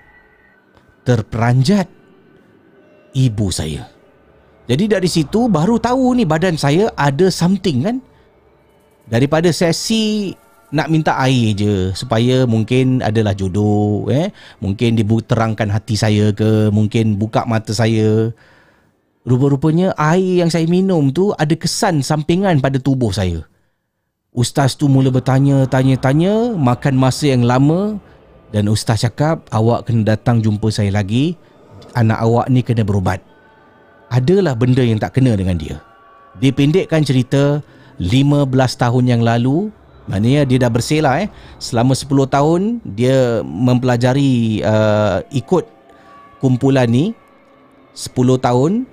Terperanjat ibu saya. Jadi dari situ baru tahu ni badan saya ada something kan. Daripada sesi nak minta air je supaya mungkin adalah jodoh eh mungkin terangkan hati saya ke mungkin buka mata saya rupa-rupanya air yang saya minum tu ada kesan sampingan pada tubuh saya ustaz tu mula bertanya tanya tanya makan masa yang lama dan ustaz cakap awak kena datang jumpa saya lagi anak awak ni kena berubat. Adalah benda yang tak kena dengan dia. Dipendekkan cerita 15 tahun yang lalu Maknanya dia dah bersih lah eh. Selama 10 tahun dia mempelajari uh, ikut kumpulan ni. 10 tahun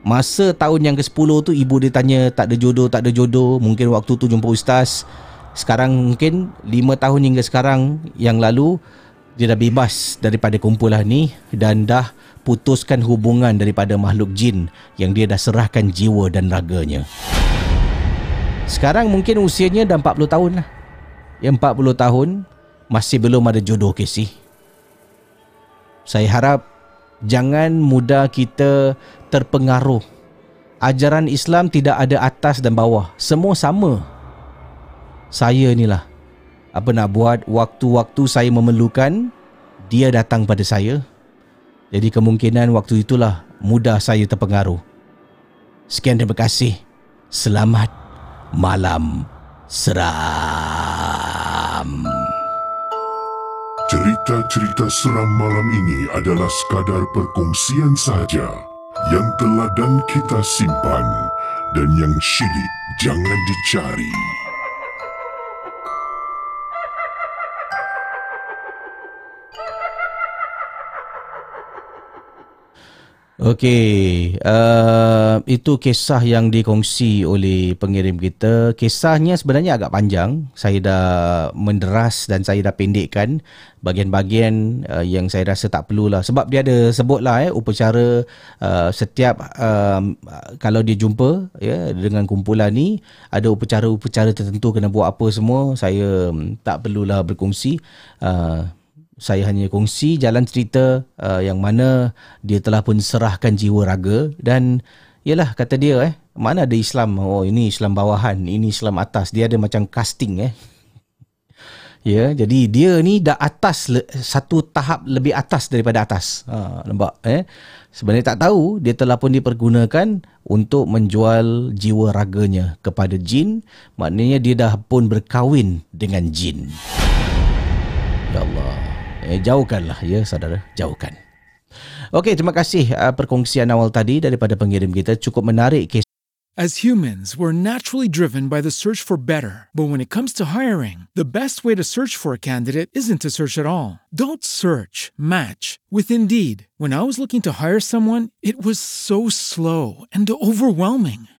Masa tahun yang ke-10 tu ibu dia tanya tak ada jodoh, tak ada jodoh Mungkin waktu tu jumpa ustaz. Sekarang mungkin 5 tahun hingga sekarang yang lalu Dia dah bebas daripada kumpulan ni Dan dah putuskan hubungan daripada makhluk jin Yang dia dah serahkan jiwa dan raganya sekarang mungkin usianya dah 40 tahun lah. Yang 40 tahun masih belum ada jodoh Casey. Saya harap jangan mudah kita terpengaruh. Ajaran Islam tidak ada atas dan bawah. Semua sama. Saya ni lah. Apa nak buat waktu-waktu saya memerlukan dia datang pada saya. Jadi kemungkinan waktu itulah mudah saya terpengaruh. Sekian terima kasih. Selamat Malam Seram Cerita-cerita seram malam ini adalah sekadar perkongsian saja yang telah dan kita simpan dan yang syilid jangan dicari. Okey, uh, itu kisah yang dikongsi oleh pengirim kita. Kisahnya sebenarnya agak panjang. Saya dah menderas dan saya dah pendekkan bagian-bagian uh, yang saya rasa tak perlulah. Sebab dia ada sebutlah eh, upacara uh, setiap uh, kalau dia jumpa ya, dengan kumpulan ni, ada upacara-upacara tertentu kena buat apa semua. Saya um, tak perlulah berkongsi. Uh, saya hanya kongsi jalan cerita uh, yang mana dia telah pun serahkan jiwa raga dan yalah kata dia eh mana ada Islam? Oh ini Islam bawahan ini Islam atas. Dia ada macam casting eh. Ya jadi dia ni dah atas satu tahap lebih atas daripada atas. Ha nampak eh? Sebenarnya tak tahu dia telah pun dipergunakan untuk menjual jiwa raganya kepada jin. Maknanya dia dah pun berkahwin dengan jin. Ya Allah eh, jauhkanlah ya saudara jauhkan Okey terima kasih uh, perkongsian awal tadi daripada pengirim kita cukup menarik kes As humans, we're naturally driven by the search for better. But when it comes to hiring, the best way to search for a candidate isn't to search at all. Don't search, match with Indeed. When I was looking to hire someone, it was so slow and overwhelming.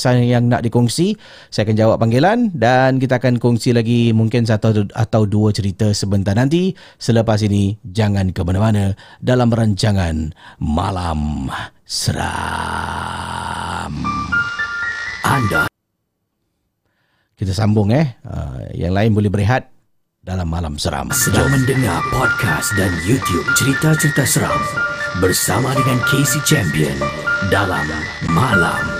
kisah yang nak dikongsi, saya akan jawab panggilan dan kita akan kongsi lagi mungkin satu atau dua cerita sebentar nanti. Selepas ini, jangan ke mana-mana dalam rancangan Malam Seram. Anda Kita sambung eh. Uh, yang lain boleh berehat dalam Malam Seram. sedang mendengar podcast dan YouTube cerita-cerita seram bersama dengan Casey Champion dalam Malam.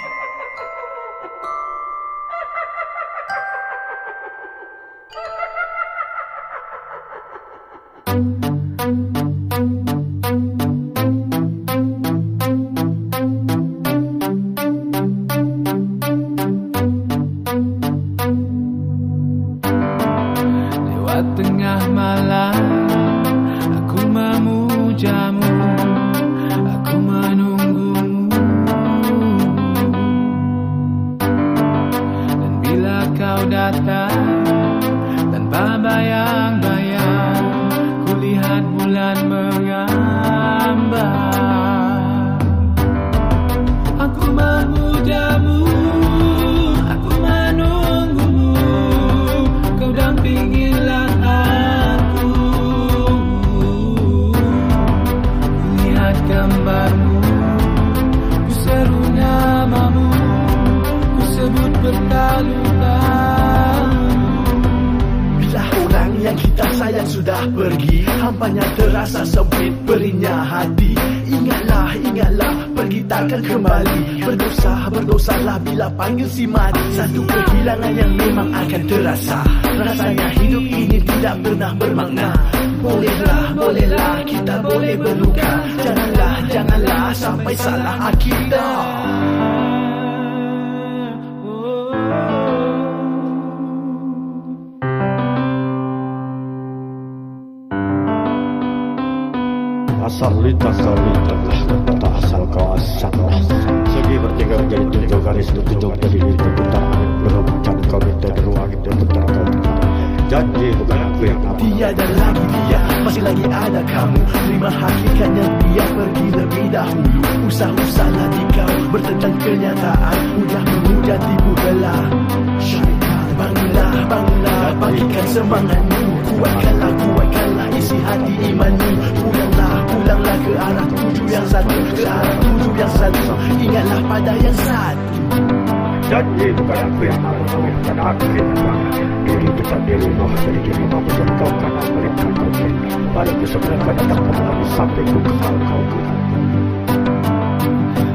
Kembali. Berdosa, berdosalah bila panggil si mati Satu kehilangan yang memang akan terasa. Rasanya hidup ini tidak pernah bermakna. Bolehlah, bolehlah, kita boleh berluka. Janganlah, janganlah sampai salah akidah. Asal lintas kau kau Segi bertiga menjadi tujuh garis Bertujuh dari itu putar Berhubungan kau minta beruang itu putar kau Janji bukan aku yang nama Tiada lagi dia, masih lagi ada kamu Terima hakikatnya dia pergi lebih dahulu Usah-usahlah jika bertentang kenyataan Mudah memuja tipu belah Syaitan bangunlah, bangunlah Bagikan semangatmu Kuatkanlah, kuatkanlah isi hati imanmu Pulanglah, pulanglah ke arah tuju yang satu Ke arah tuju yang satu. Ingatlah pada yang satu. Janji bukan aku yang malu Bukan aku yang Diri tetap diri Maha jadi diri Maha jadi kau kan aku yang tak kau. Beri Pada kesebelah kau datang kembali Sampai ku kenal kau. Kenal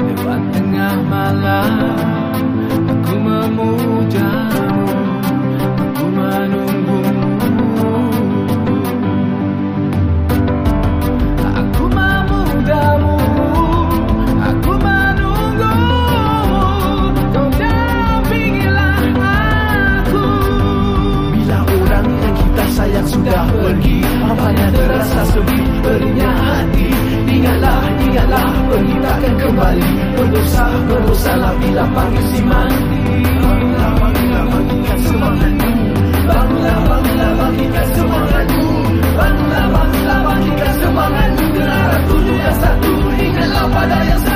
Lewat tengah malam Aku memujamu berusaha bila pagi si mandi. Bangunlah, bangunlah, bangunkan semua Bangunlah, bangunlah, bangunkan semua Bangunlah, bangunlah, bangunkan semua lagu Gerak satu, satu, ingatlah pada yang satu.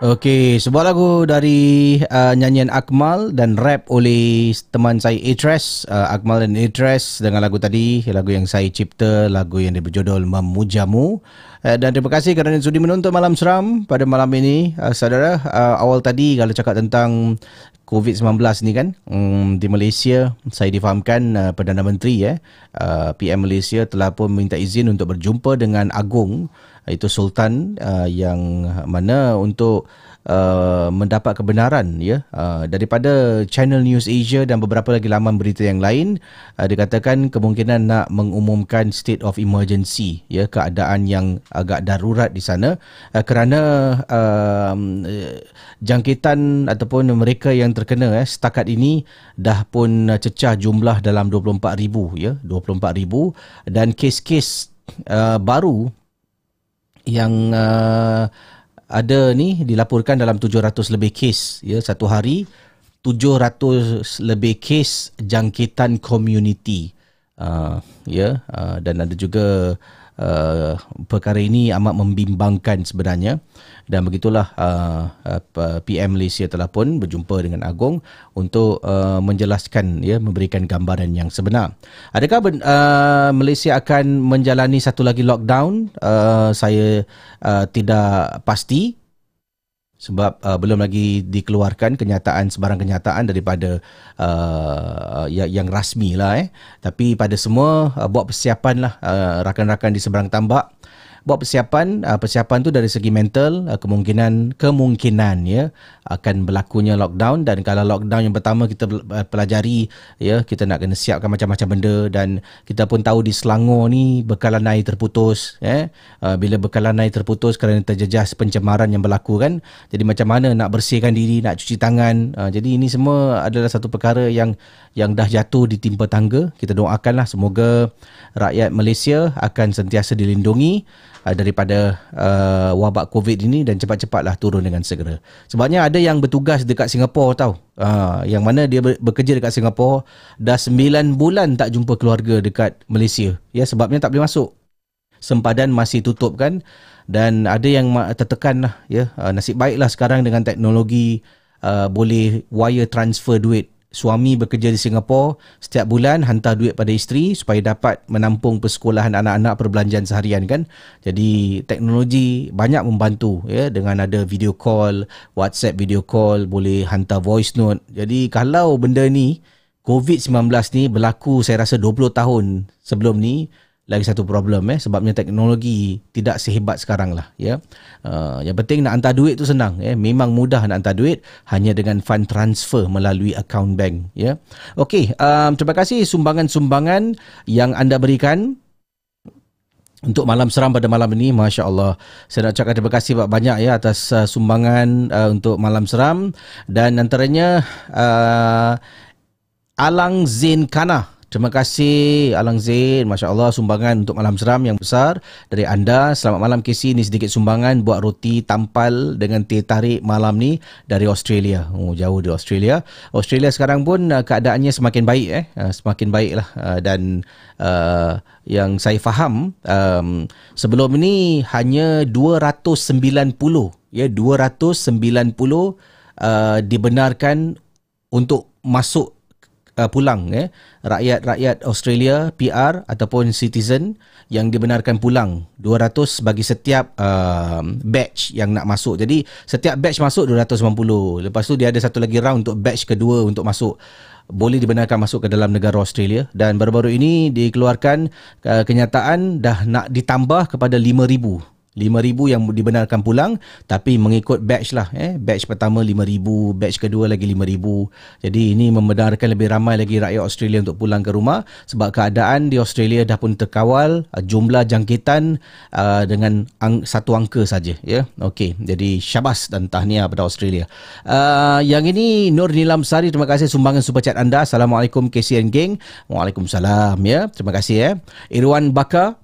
Okey, sebuah lagu dari uh, nyanyian Akmal dan rap oleh teman saya Atres, uh, Akmal dan Atres dengan lagu tadi, lagu yang saya cipta, lagu yang berjudul Memujamu. Uh, dan terima kasih kerana sudi menonton Malam Seram pada malam ini. Uh, saudara, uh, awal tadi kalau cakap tentang COVID-19 ni kan um, di Malaysia, saya difahamkan uh, Perdana Menteri eh, uh, PM Malaysia telah pun minta izin untuk berjumpa dengan Agong itu sultan uh, yang mana untuk uh, mendapat kebenaran ya. Uh, daripada Channel News Asia dan beberapa lagi laman berita yang lain uh, dikatakan kemungkinan nak mengumumkan state of emergency ya keadaan yang agak darurat di sana. Uh, kerana uh, jangkitan ataupun mereka yang terkena eh setakat ini dah pun cecah jumlah dalam 24000 ya 24000 dan kes-kes uh, baru yang uh, ada ni dilaporkan dalam 700 lebih kes ya satu hari. 700 lebih kes jangkitan community uh, ya uh, dan ada juga uh, perkara ini amat membimbangkan sebenarnya dan begitulah uh, uh, PM Malaysia telah pun berjumpa dengan Agong untuk uh, menjelaskan ya memberikan gambaran yang sebenar. Adakah uh, Malaysia akan menjalani satu lagi lockdown? Uh, saya uh, tidak pasti sebab uh, belum lagi dikeluarkan kenyataan sebarang kenyataan daripada uh, yang, yang rasmi lah eh tapi pada semua uh, buat persiapan uh, rakan-rakan di seberang tambak buat persiapan uh, persiapan tu dari segi mental uh, kemungkinan kemungkinan ya akan berlakunya lockdown. Dan kalau lockdown yang pertama kita uh, pelajari ya kita nak kena siapkan macam-macam benda. Dan kita pun tahu di Selangor ni bekalan air terputus ya. Uh, bila bekalan air terputus kerana terjejas pencemaran yang berlaku kan. Jadi macam mana nak bersihkan diri nak cuci tangan. Uh, jadi ini semua adalah satu perkara yang yang dah jatuh di timpa tangga kita doakanlah semoga rakyat Malaysia akan sentiasa dilindungi uh, daripada uh, wabak COVID ini dan cepat-cepatlah turun dengan segera. Sebabnya ada yang bertugas dekat Singapura tahu. Uh, yang mana dia bekerja dekat Singapura dah 9 bulan tak jumpa keluarga dekat Malaysia. Ya sebabnya tak boleh masuk. Sempadan masih tutup kan dan ada yang tertekan lah ya. Uh, nasib baiklah sekarang dengan teknologi uh, boleh wire transfer duit suami bekerja di Singapura setiap bulan hantar duit pada isteri supaya dapat menampung persekolahan anak-anak perbelanjaan seharian kan? Jadi teknologi banyak membantu ya dengan ada video call WhatsApp video call boleh hantar voice note. Jadi kalau benda ni COVID-19 ni berlaku saya rasa 20 tahun sebelum ni lagi satu problem eh sebabnya teknologi tidak sehebat sekarang lah ya. Uh, yang penting nak hantar duit tu senang eh. Memang mudah nak hantar duit hanya dengan fund transfer melalui account bank ya. Okey um, terima kasih sumbangan-sumbangan yang anda berikan untuk malam seram pada malam ini. Masya Allah Saya nak ucapkan terima kasih banyak ya Atas uh, sumbangan uh, untuk malam seram. Dan antaranya uh, Alang Zain Kana Terima kasih Alang Zain. Masya Allah sumbangan untuk malam seram yang besar dari anda. Selamat malam KC. Ini sedikit sumbangan buat roti tampal dengan teh tarik malam ni dari Australia. Oh, jauh dari Australia. Australia sekarang pun uh, keadaannya semakin baik. eh, uh, Semakin baik lah. Uh, dan uh, yang saya faham um, sebelum ini hanya 290 ya 290 uh, dibenarkan untuk masuk uh, pulang eh. Rakyat-rakyat Australia PR ataupun citizen yang dibenarkan pulang. 200 bagi setiap uh, batch yang nak masuk. Jadi setiap batch masuk 290. Lepas tu dia ada satu lagi round untuk batch kedua untuk masuk. Boleh dibenarkan masuk ke dalam negara Australia. Dan baru-baru ini dikeluarkan uh, kenyataan dah nak ditambah kepada 5000 5,000 yang dibenarkan pulang tapi mengikut batch lah eh. Batch pertama 5,000 batch kedua lagi 5,000 jadi ini membenarkan lebih ramai lagi rakyat Australia untuk pulang ke rumah sebab keadaan di Australia dah pun terkawal uh, jumlah jangkitan uh, dengan ang- satu angka saja ya. Okey jadi syabas dan tahniah kepada Australia. Uh, yang ini Nur Nilam Sari terima kasih sumbangan super chat anda. Assalamualaikum KCN Gang. Waalaikumsalam ya. Terima kasih ya Irwan Bakar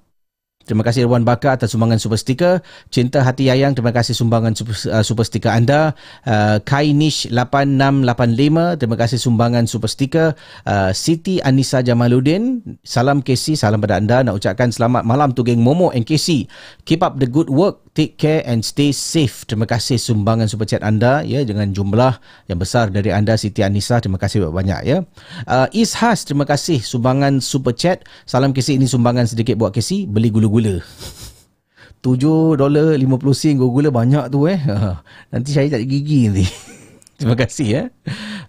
Terima kasih Irwan Bakar atas sumbangan super sticker. Cinta Hati Yayang, terima kasih sumbangan super, uh, super sticker anda. Uh, Kainish 8685, terima kasih sumbangan super sticker. Uh, Siti Anissa Jamaluddin, salam KC, salam pada anda. Nak ucapkan selamat malam tu geng Momo and KC. Keep up the good work. Take care and stay safe. Terima kasih sumbangan super chat anda ya dengan jumlah yang besar dari anda Siti Anissa. Terima kasih banyak ya. Uh, Ishas, terima kasih sumbangan super chat. Salam KC ini sumbangan sedikit buat KC. Beli gula-gula. 7 dolar 50 sen gula banyak tu eh. Nanti saya tak gigi nanti. Terima kasih ya.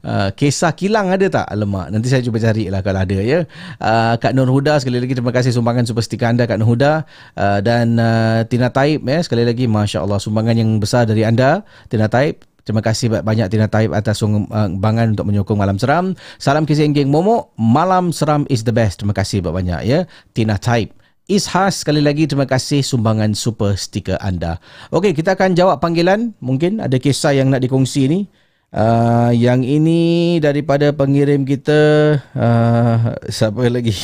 Uh, kisah kilang ada tak? Alamak, nanti saya cuba cari lah kalau ada ya. Uh, Kak Nur Huda sekali lagi terima kasih sumbangan super stiker anda Kak Nur Huda. Uh, dan uh, Tina Taib ya sekali lagi Masya Allah sumbangan yang besar dari anda Tina Taib. Terima kasih banyak Tina Taib atas sumbangan untuk menyokong Malam Seram. Salam kisah geng Momo. Malam Seram is the best. Terima kasih banyak ya. Tina Taib. Ishas sekali lagi terima kasih sumbangan super stiker anda. Okey, kita akan jawab panggilan. Mungkin ada kisah yang nak dikongsi ni. Uh, yang ini daripada pengirim kita uh, siapa lagi?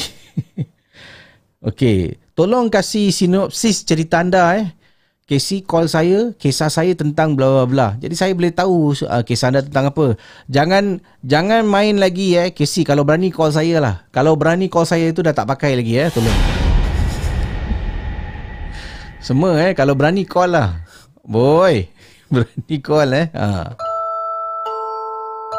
Okey, tolong kasih sinopsis cerita anda eh. Casey call saya, kisah saya tentang bla bla bla. Jadi saya boleh tahu uh, kisah anda tentang apa. Jangan jangan main lagi eh Casey kalau berani call saya lah. Kalau berani call saya itu dah tak pakai lagi eh, tolong. Semua eh kalau berani call lah. Boy, berani call eh. Ha.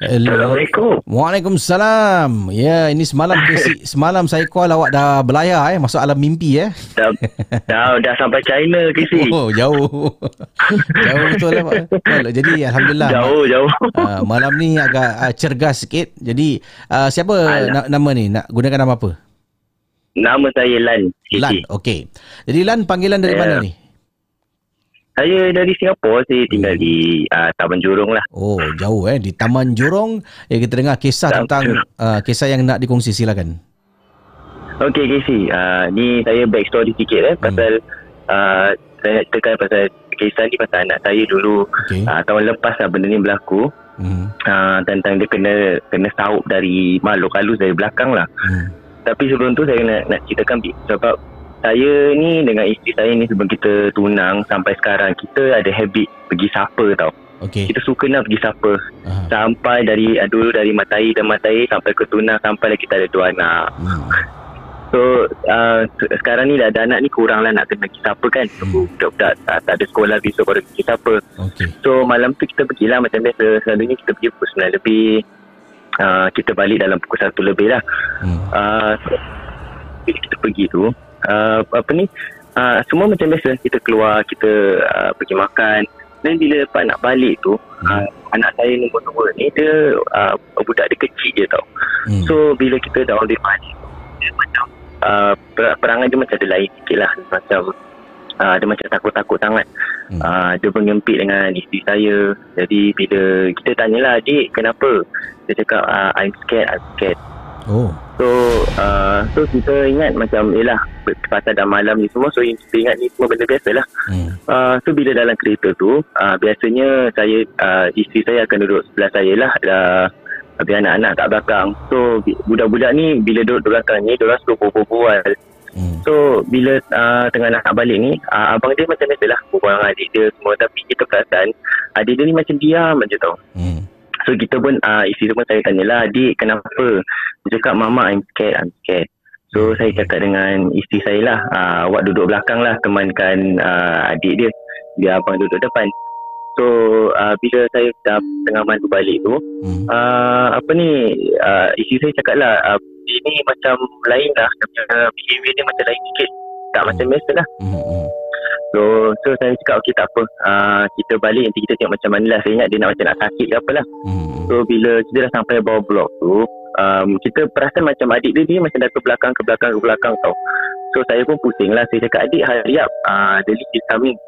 Assalamualaikum. Waalaikumsalam. Ya, ini semalam semalam saya call awak dah belayar eh, masuk alam mimpi eh. Dah, dah, dah sampai China Kisi. Oh, jauh. jauh betul lah Pak. Jadi alhamdulillah. Jauh, jauh. Uh, malam ni agak uh, cergas sikit. Jadi uh, siapa na- nama ni? Nak gunakan nama apa? Nama saya Lan. Lan, okey. Jadi Lan panggilan dari Ya. mana ni? Saya dari Singapura, saya tinggal di uh, Taman Jurong lah. Oh, jauh eh di Taman Jurong. Ya kita dengar kisah Taman tentang uh, kisah yang nak dikongsi silakan. Okey, Kisi. Uh, ni saya backstory sikit eh. Pasal uh, saya nak ceritakan pasal kisah ni pasal anak saya dulu. Okay. Uh, tahun lepas lah benda ni berlaku. Hmm. Uh, tentang dia kena kena saup dari makhluk halus dari belakang lah. Hmm. Tapi sebelum tu saya nak, nak ceritakan sebab saya ni dengan isteri saya ni sebelum kita tunang sampai sekarang kita ada habit pergi supper tau. Okey. Kita suka nak pergi supper. Aha. Sampai dari dulu dari matai dan matai sampai ke tunang sampai lah kita ada dua anak. Hmm. So uh, se- sekarang ni dah ada anak ni kurang lah nak kena pergi supper kan. Hmm. Budak-budak tak, tak ada sekolah besok baru pergi supper. Okey. So malam tu kita pergilah macam biasa. Selalunya kita pergi pukul 9 lebih. Uh, kita balik dalam pukul 1 lebih lah. Hmm. Uh, bila kita pergi tu uh, apa ni? Uh, semua macam biasa. Kita keluar kita uh, pergi makan. Dan bila lepas nak balik tu uh, anak saya nombor dua ni dia uh, budak dia kecil je tau. Hmm. so bila kita dah balik balik dia macam uh, per- perangai dia macam ada lain sikit lah. Macam uh, dia macam takut-takut sangat. Hmm. uh, dia mengempit dengan isteri saya. Jadi bila kita tanyalah adik kenapa? Dia cakap uh, I'm scared I'm scared Oh. So uh, So kita ingat macam Yelah Pasal dah malam ni semua So kita ingat ni semua benda biasa lah Hmm. uh, So bila dalam kereta tu uh, Biasanya Saya uh, Isteri saya akan duduk sebelah saya lah uh, Habis anak-anak tak belakang So budak-budak ni Bila duduk di belakang ni Diorang suka berbual Hmm. So bila uh, tengah nak balik ni uh, Abang dia macam biasa lah Berbual dengan adik dia semua Tapi kita perasan Adik dia ni macam diam je tau Hmm. So kita pun uh, Isteri tu pun saya tanyalah Adik kenapa? Dia cakap mama I'm scared I'm scared. So saya cakap dengan isteri saya lah uh, Awak duduk belakang lah Temankan uh, adik dia. Biar abang duduk depan. So uh, bila saya dah tengah mandu balik tu Hmm. uh, Apa ni uh, Isteri saya cakap lah uh, Dia ni macam lain lah Dia punya behavior dia macam lain sikit. Tak macam biasa lah. Hmm. So so saya cakap okey tak apa. Uh, Kita balik nanti kita tengok macam mana lah. Saya ingat dia nak macam nak sakit ke apa lah. Hmm. So bila kita dah sampai bawah blok tu um, Kita perasan macam adik dia Dia macam dah ke belakang ke belakang ke belakang tau. So saya pun pusing lah. Saya cakap adik hurry up uh, The is coming.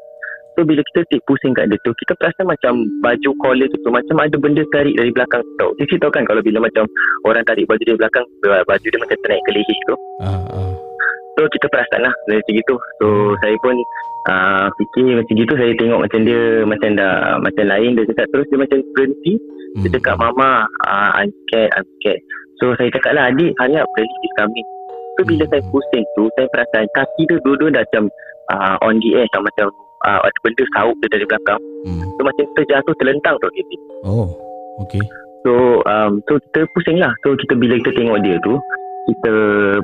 So bila kita tik pusing kat dia tu Kita perasan macam Baju collar tu, tu Macam ada benda tarik dari belakang tau. Sisi tahu kan Kalau bila macam Orang tarik baju dari belakang Baju dia macam ternaik ke leher tu. Ah, ah. So kita perasan lah Dari macam gitu So saya pun uh, Fikir macam gitu. Saya tengok macam dia Macam dah Macam lain. Dia cakap terus Dia macam berhenti. Dia cakap mama uh, I'm scared I'm scared. So saya cakap lah Adik up Relief is coming So bila saya pusing tu Saya perasan Kaki dia dua-dua dah macam uh, On the air tau. Macam uh, Ada benda saup dia dari belakang. So macam terjatuh Terlentang dia. Oh, okey. So um, so kita pusing lah. So kita bila kita tengok dia tu Kita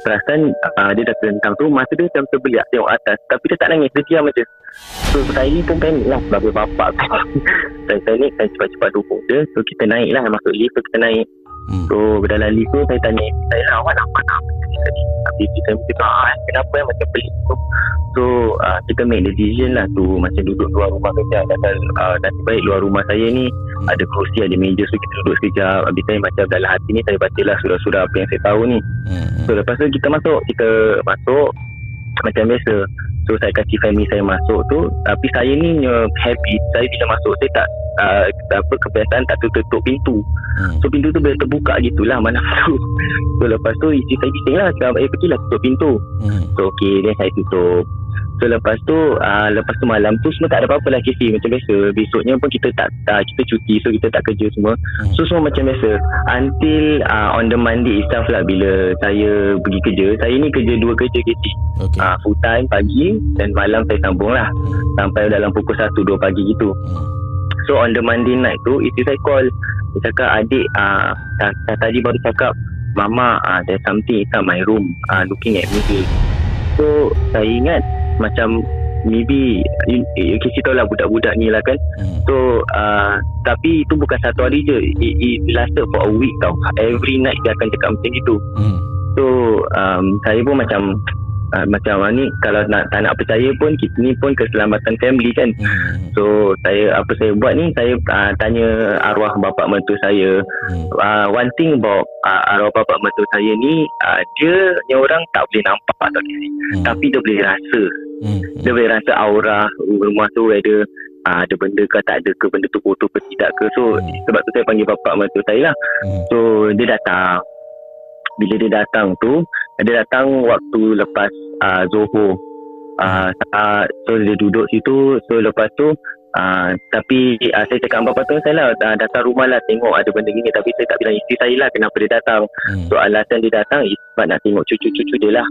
perasan uh, Dia dah terlentang tu Mata dia macam terbeliak Tengok atas. Tapi dia tak nangis Dia diam aja. So saya ni pun panik lah Sebagai bapak Saya panik Saya cepat-cepat dukung dia So kita naik lah Masuk lift So kita naik So dalam lift tu Saya tanya saya lah Awak nampak tak apa tadi isteri saya mesti ah, eh, Kenapa eh Macam pelik tu? So uh, kita make the decision lah tu Macam duduk luar rumah kejap. Dasar uh, Nasib baik luar rumah saya ni Ada kerusi Ada meja So kita duduk sekejap. Habis saya macam dalam hati ni Saya baca lah surah-surah Apa yang saya tahu ni. So lepas tu kita masuk Kita masuk Macam biasa. So saya kasih family saya masuk tu. Tapi saya ni uh, habit Saya bila masuk Saya tak uh, apa kebiasaan tak tutup pintu. So pintu tu bila terbuka gitulah Mana tu So lepas tu isteri saya bising lah eh pergilah tutup pintu. So okay Then saya tutup So lepas tu uh, Lepas tu malam tu Semua tak ada apa-apa lah Casey Macam biasa. Besoknya pun kita tak uh, Kita cuti So kita tak kerja semua. So semua macam biasa. Until uh, On the Monday itself lah Bila saya pergi kerja. Saya ni kerja dua kerja Casey okay. uh, Full time pagi Dan malam saya sambung lah. Sampai dalam pukul 1-2 pagi gitu. So on the Monday night tu Isteri saya call. Dia cakap adik uh, Tadi baru cakap Mama uh, There's something inside my room uh, Looking at me. So saya ingat Macam Maybe You, you kasi tahu lah Budak-budak ni lah kan. So uh, Tapi itu bukan satu hari je. It, it lasted for a week tau. Every night dia akan cakap macam itu So um, Saya pun macam uh, Macam ni Kalau nak, tak nak percaya pun Kita ni pun keselamatan family kan. So saya Apa saya buat ni Saya uh, tanya Arwah bapak mentua saya. Uh, One thing about uh, Arwah bapak mentua saya ni uh, Dia ni orang tak boleh nampak tau di sini Tapi dia boleh rasa. Dia boleh rasa aura Rumah tu ada uh, ada benda ke tak ada ke benda tu kotor ke tidak ke. So sebab tu saya panggil bapak mentua saya lah. So dia datang bila dia datang tu dia datang waktu lepas uh, Zohor. Uh, uh, so dia duduk situ so lepas tu Uh, tapi uh, saya cakap dengan bapak tu saya lah uh, datang rumah lah tengok ada benda gini. Tapi saya tak bilang isteri saya lah kenapa dia datang. So alasan dia datang is sebab nak tengok cucu-cucu dia lah.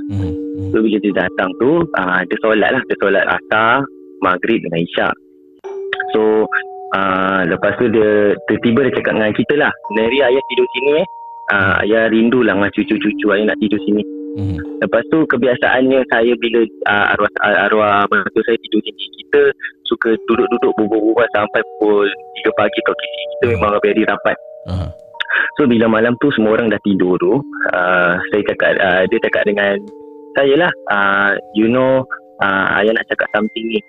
So bila dia datang tu uh, dia solat lah. Dia solat asar maghrib dengan isyak. So uh, lepas tu dia tiba-tiba dia cakap dengan kita lah Neri ayah tidur sini eh uh, ayah rindu lah dengan cucu-cucu ayah nak tidur sini Hmm. Lepas tu kebiasaannya saya bila uh, arwah arwah menantu saya tidur sini kita suka duduk-duduk berbual-bual sampai pukul 3 pagi atau kisi kita memang very rapat. Uh. So bila malam tu semua orang dah tidur tu uh, saya cakap uh, dia cakap dengan saya lah uh, you know uh, ayah nak cakap something ni.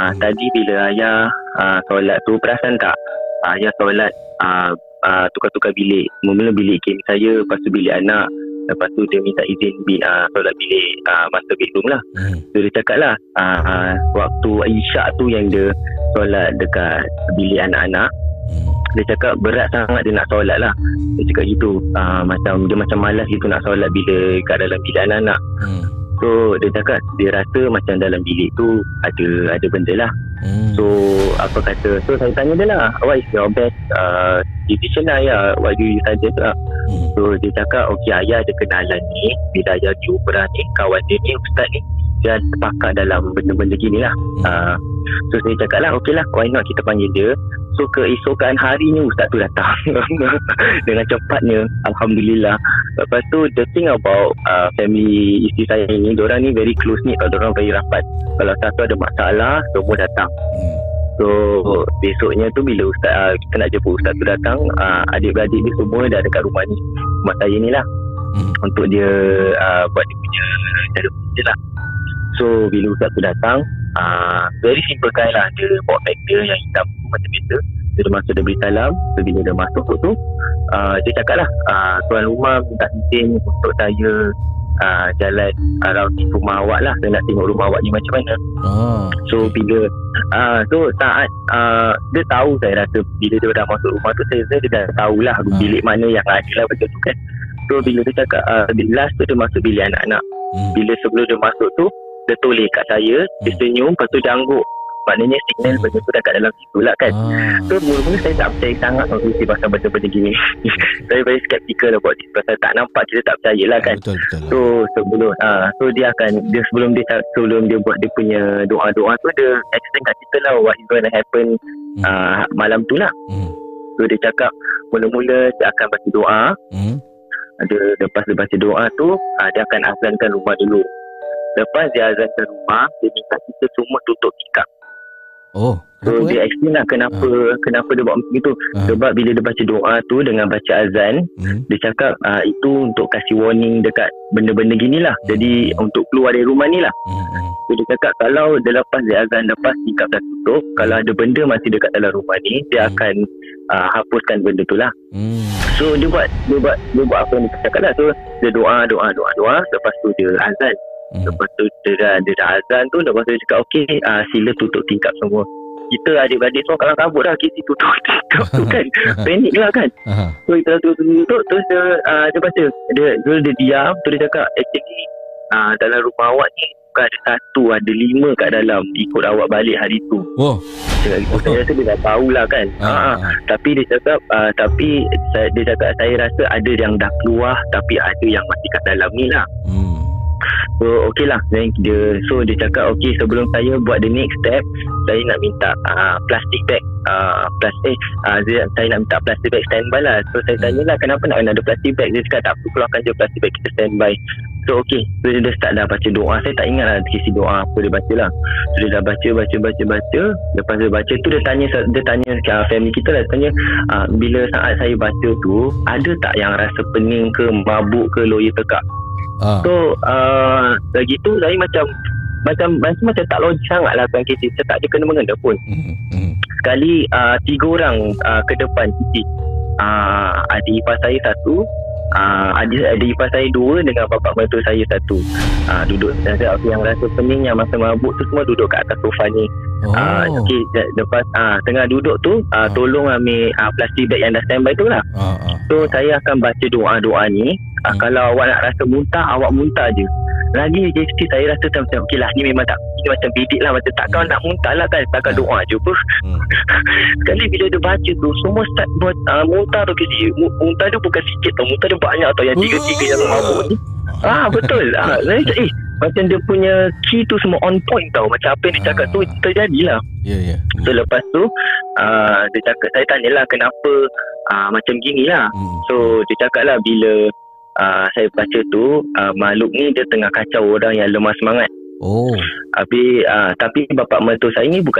Uh, tadi bila ayah uh, solat tu perasan tak ayah solat uh, uh, tukar-tukar bilik. Mula-mula bilik game saya lepas tu bilik anak Lepas tu dia minta izin bin, uh, solat bilik uh, master bedroom lah. Hmm. So dia cakap lah uh, uh, waktu Isyak tu yang dia solat dekat bilik anak-anak. Hmm. Dia cakap berat sangat dia nak solat lah. Dia cakap gitu. Uh, macam dia macam malas gitu nak solat bila kat dalam bilik anak-anak. Hmm. So dia cakap dia rasa macam dalam bilik tu ada ada benda lah. Hmm. So apa kata So saya tanya dia lah What is your best uh, Decision lah ya What do you suggest lah hmm. So dia cakap Okay ayah ada kenalan ni Bila ayah diuberah ni Kawan dia ni Ustaz ni Dia terpakat dalam Benda-benda gini lah. Hmm. uh, So saya cakap lah Okay lah why not kita panggil dia. So keesokan harinya Ustaz tu datang. Dengan cepatnya Alhamdulillah. Lepas tu The thing about uh, Family isteri saya ni Diorang ni very close ni diorang very rapat. Kalau satu ada masalah Semua datang. So besoknya tu bila ustaz uh, kita nak jemput ustaz tu datang uh, adik-beradik dia semua dah dekat rumah ni. Rumah saya ni lah. Hmm. untuk dia uh, buat dia punya cara lah so bila ustaz tu datang uh, very simple guy lah. Dia bawa bag dia yang hitam macam biasa. Dia masuk dia beri salam. So bila dia masuk tu uh, dia cakap lah uh, tuan rumah minta izin untuk saya uh, jalan around rumah awak lah. Saya nak tengok rumah awak ni macam mana. Oh. So bila uh, So saat uh, Dia tahu saya rasa Bila dia dah masuk rumah tu Saya rasa dia dah tahulah Ah. Bilik mana yang ada lah Macam tu kan. So bila dia cakap uh, Last tu dia masuk bilik anak-anak. Hmm. Bila sebelum dia masuk tu Dia toleh kat saya Dia senyum Lepas tu dia angguk Maknanya signal benda tu dah kat dalam situ lah kan Ah. So mula-mula saya tak percaya sangat isi pasal benda-benda gini Saya very skeptical about this Pasal tak nampak Kita tak percaya lah kan Betul betul. So sebelum ah so dia akan dia sebelum dia sebelum dia buat dia punya doa-doa tu dia explain kat kita lah what is going to happen ah malam tu lah. Hmm. So dia cakap mula-mula dia akan baca doa. Hmm. Dia lepas dia baca doa tu ah, dia akan azankan rumah dulu. Lepas dia azankan rumah dia minta kita semua tutup tikar. Oh. So dia eh? explain lah kenapa kenapa dia buat macam itu. Ah. Sebab bila dia baca doa tu dengan baca azan, Hmm. dia cakap uh, itu untuk kasih warning dekat benda-benda gini lah. Jadi untuk keluar dari rumah ni lah. Hmm. So dia cakap kalau dia lepas dia azan lepas tingkap dah tutup, kalau ada benda masih dekat dalam rumah ni, dia akan uh, hapuskan benda tu lah. Hmm. So dia buat dia buat dia buat apa yang dia cakap lah. So dia doa doa doa doa lepas tu dia azan. Hmm. Lepas tu dia dah, dia dah azan tu lepas tu dia cakap okey uh, sila tutup tingkap semua. Kita adik-adik semua kalau kabut dah kita tutup tingkap tu kan. Panik lah kan. So kita tutup tutup terus dia uh, dia baca. Dia dia, dia diam tu dia cakap actually uh, dalam rumah awak ni bukan ada satu ada lima kat dalam ikut awak balik hari tu. Oh. Dia, oh. Saya rasa dia dah tahulah kan. Ah, Ha, ah. Tapi dia cakap uh, tapi saya, dia cakap saya rasa ada yang dah keluar tapi ada yang masih kat dalam ni lah. Hmm. So okey lah. Then dia So dia cakap Okay sebelum saya buat the next step Saya nak minta uh, Plastic bag uh, plastik, uh, dia, Saya nak minta plastic bag standby lah. So saya tanya lah Kenapa nak ada plastic bag? Dia cakap tak apa Keluarkan je plastic bag Kita standby. So okay. So dia dah start dah baca doa. Saya tak ingat lah Kisi doa apa dia baca lah. So dia dah baca Baca baca baca. Lepas dia baca tu Dia tanya Dia tanya uh, family kita lah. Dia tanya uh, Bila saat saya baca tu Ada tak yang rasa pening ke Mabuk ke Lawyer tekak Ah. So uh, Lagi tu saya macam Macam macam, macam tak logik sangat lah Tuan KC Saya tak ada kena mengena pun Hmm. Hmm. Sekali uh, Tiga orang uh, Ke depan Cici uh, Adik ipar saya satu uh, adik, adik ipar saya dua Dengan bapak mertua saya satu uh, Duduk saya, Yang rasa pening Yang masa mabuk tu Semua duduk kat atas sofa ni Oh. Ah, okay, de- lepas ah tengah duduk tu ah, tolong ambil ah, plastik bag yang dah standby tu lah. Ah, ah. So saya akan baca doa-doa ni. Ah, Kalau awak nak rasa muntah, awak muntah je. Lagi JST saya rasa macam, macam okey lah ni memang tak ini macam bidik lah macam tak kau nak muntah lah kan takkan doa je apa sekali bila dia baca tu semua start buat uh, muntah tu kasi mu- muntah tu bukan sikit tau muntah dia banyak tau yang tiga-tiga yang mabuk ni ah betul ah saya cakap, eh macam dia punya key tu semua on point tau. Macam apa yang dia cakap tu terjadilah. Ya ya. So lepas tu uh, Dia cakap Saya tanyalah kenapa uh, Macam gini lah So dia cakap lah Bila uh, Saya baca tu uh, Makhluk ni dia tengah kacau orang yang lemah semangat. Oh. Habis uh, Tapi bapak mertua saya ni bukan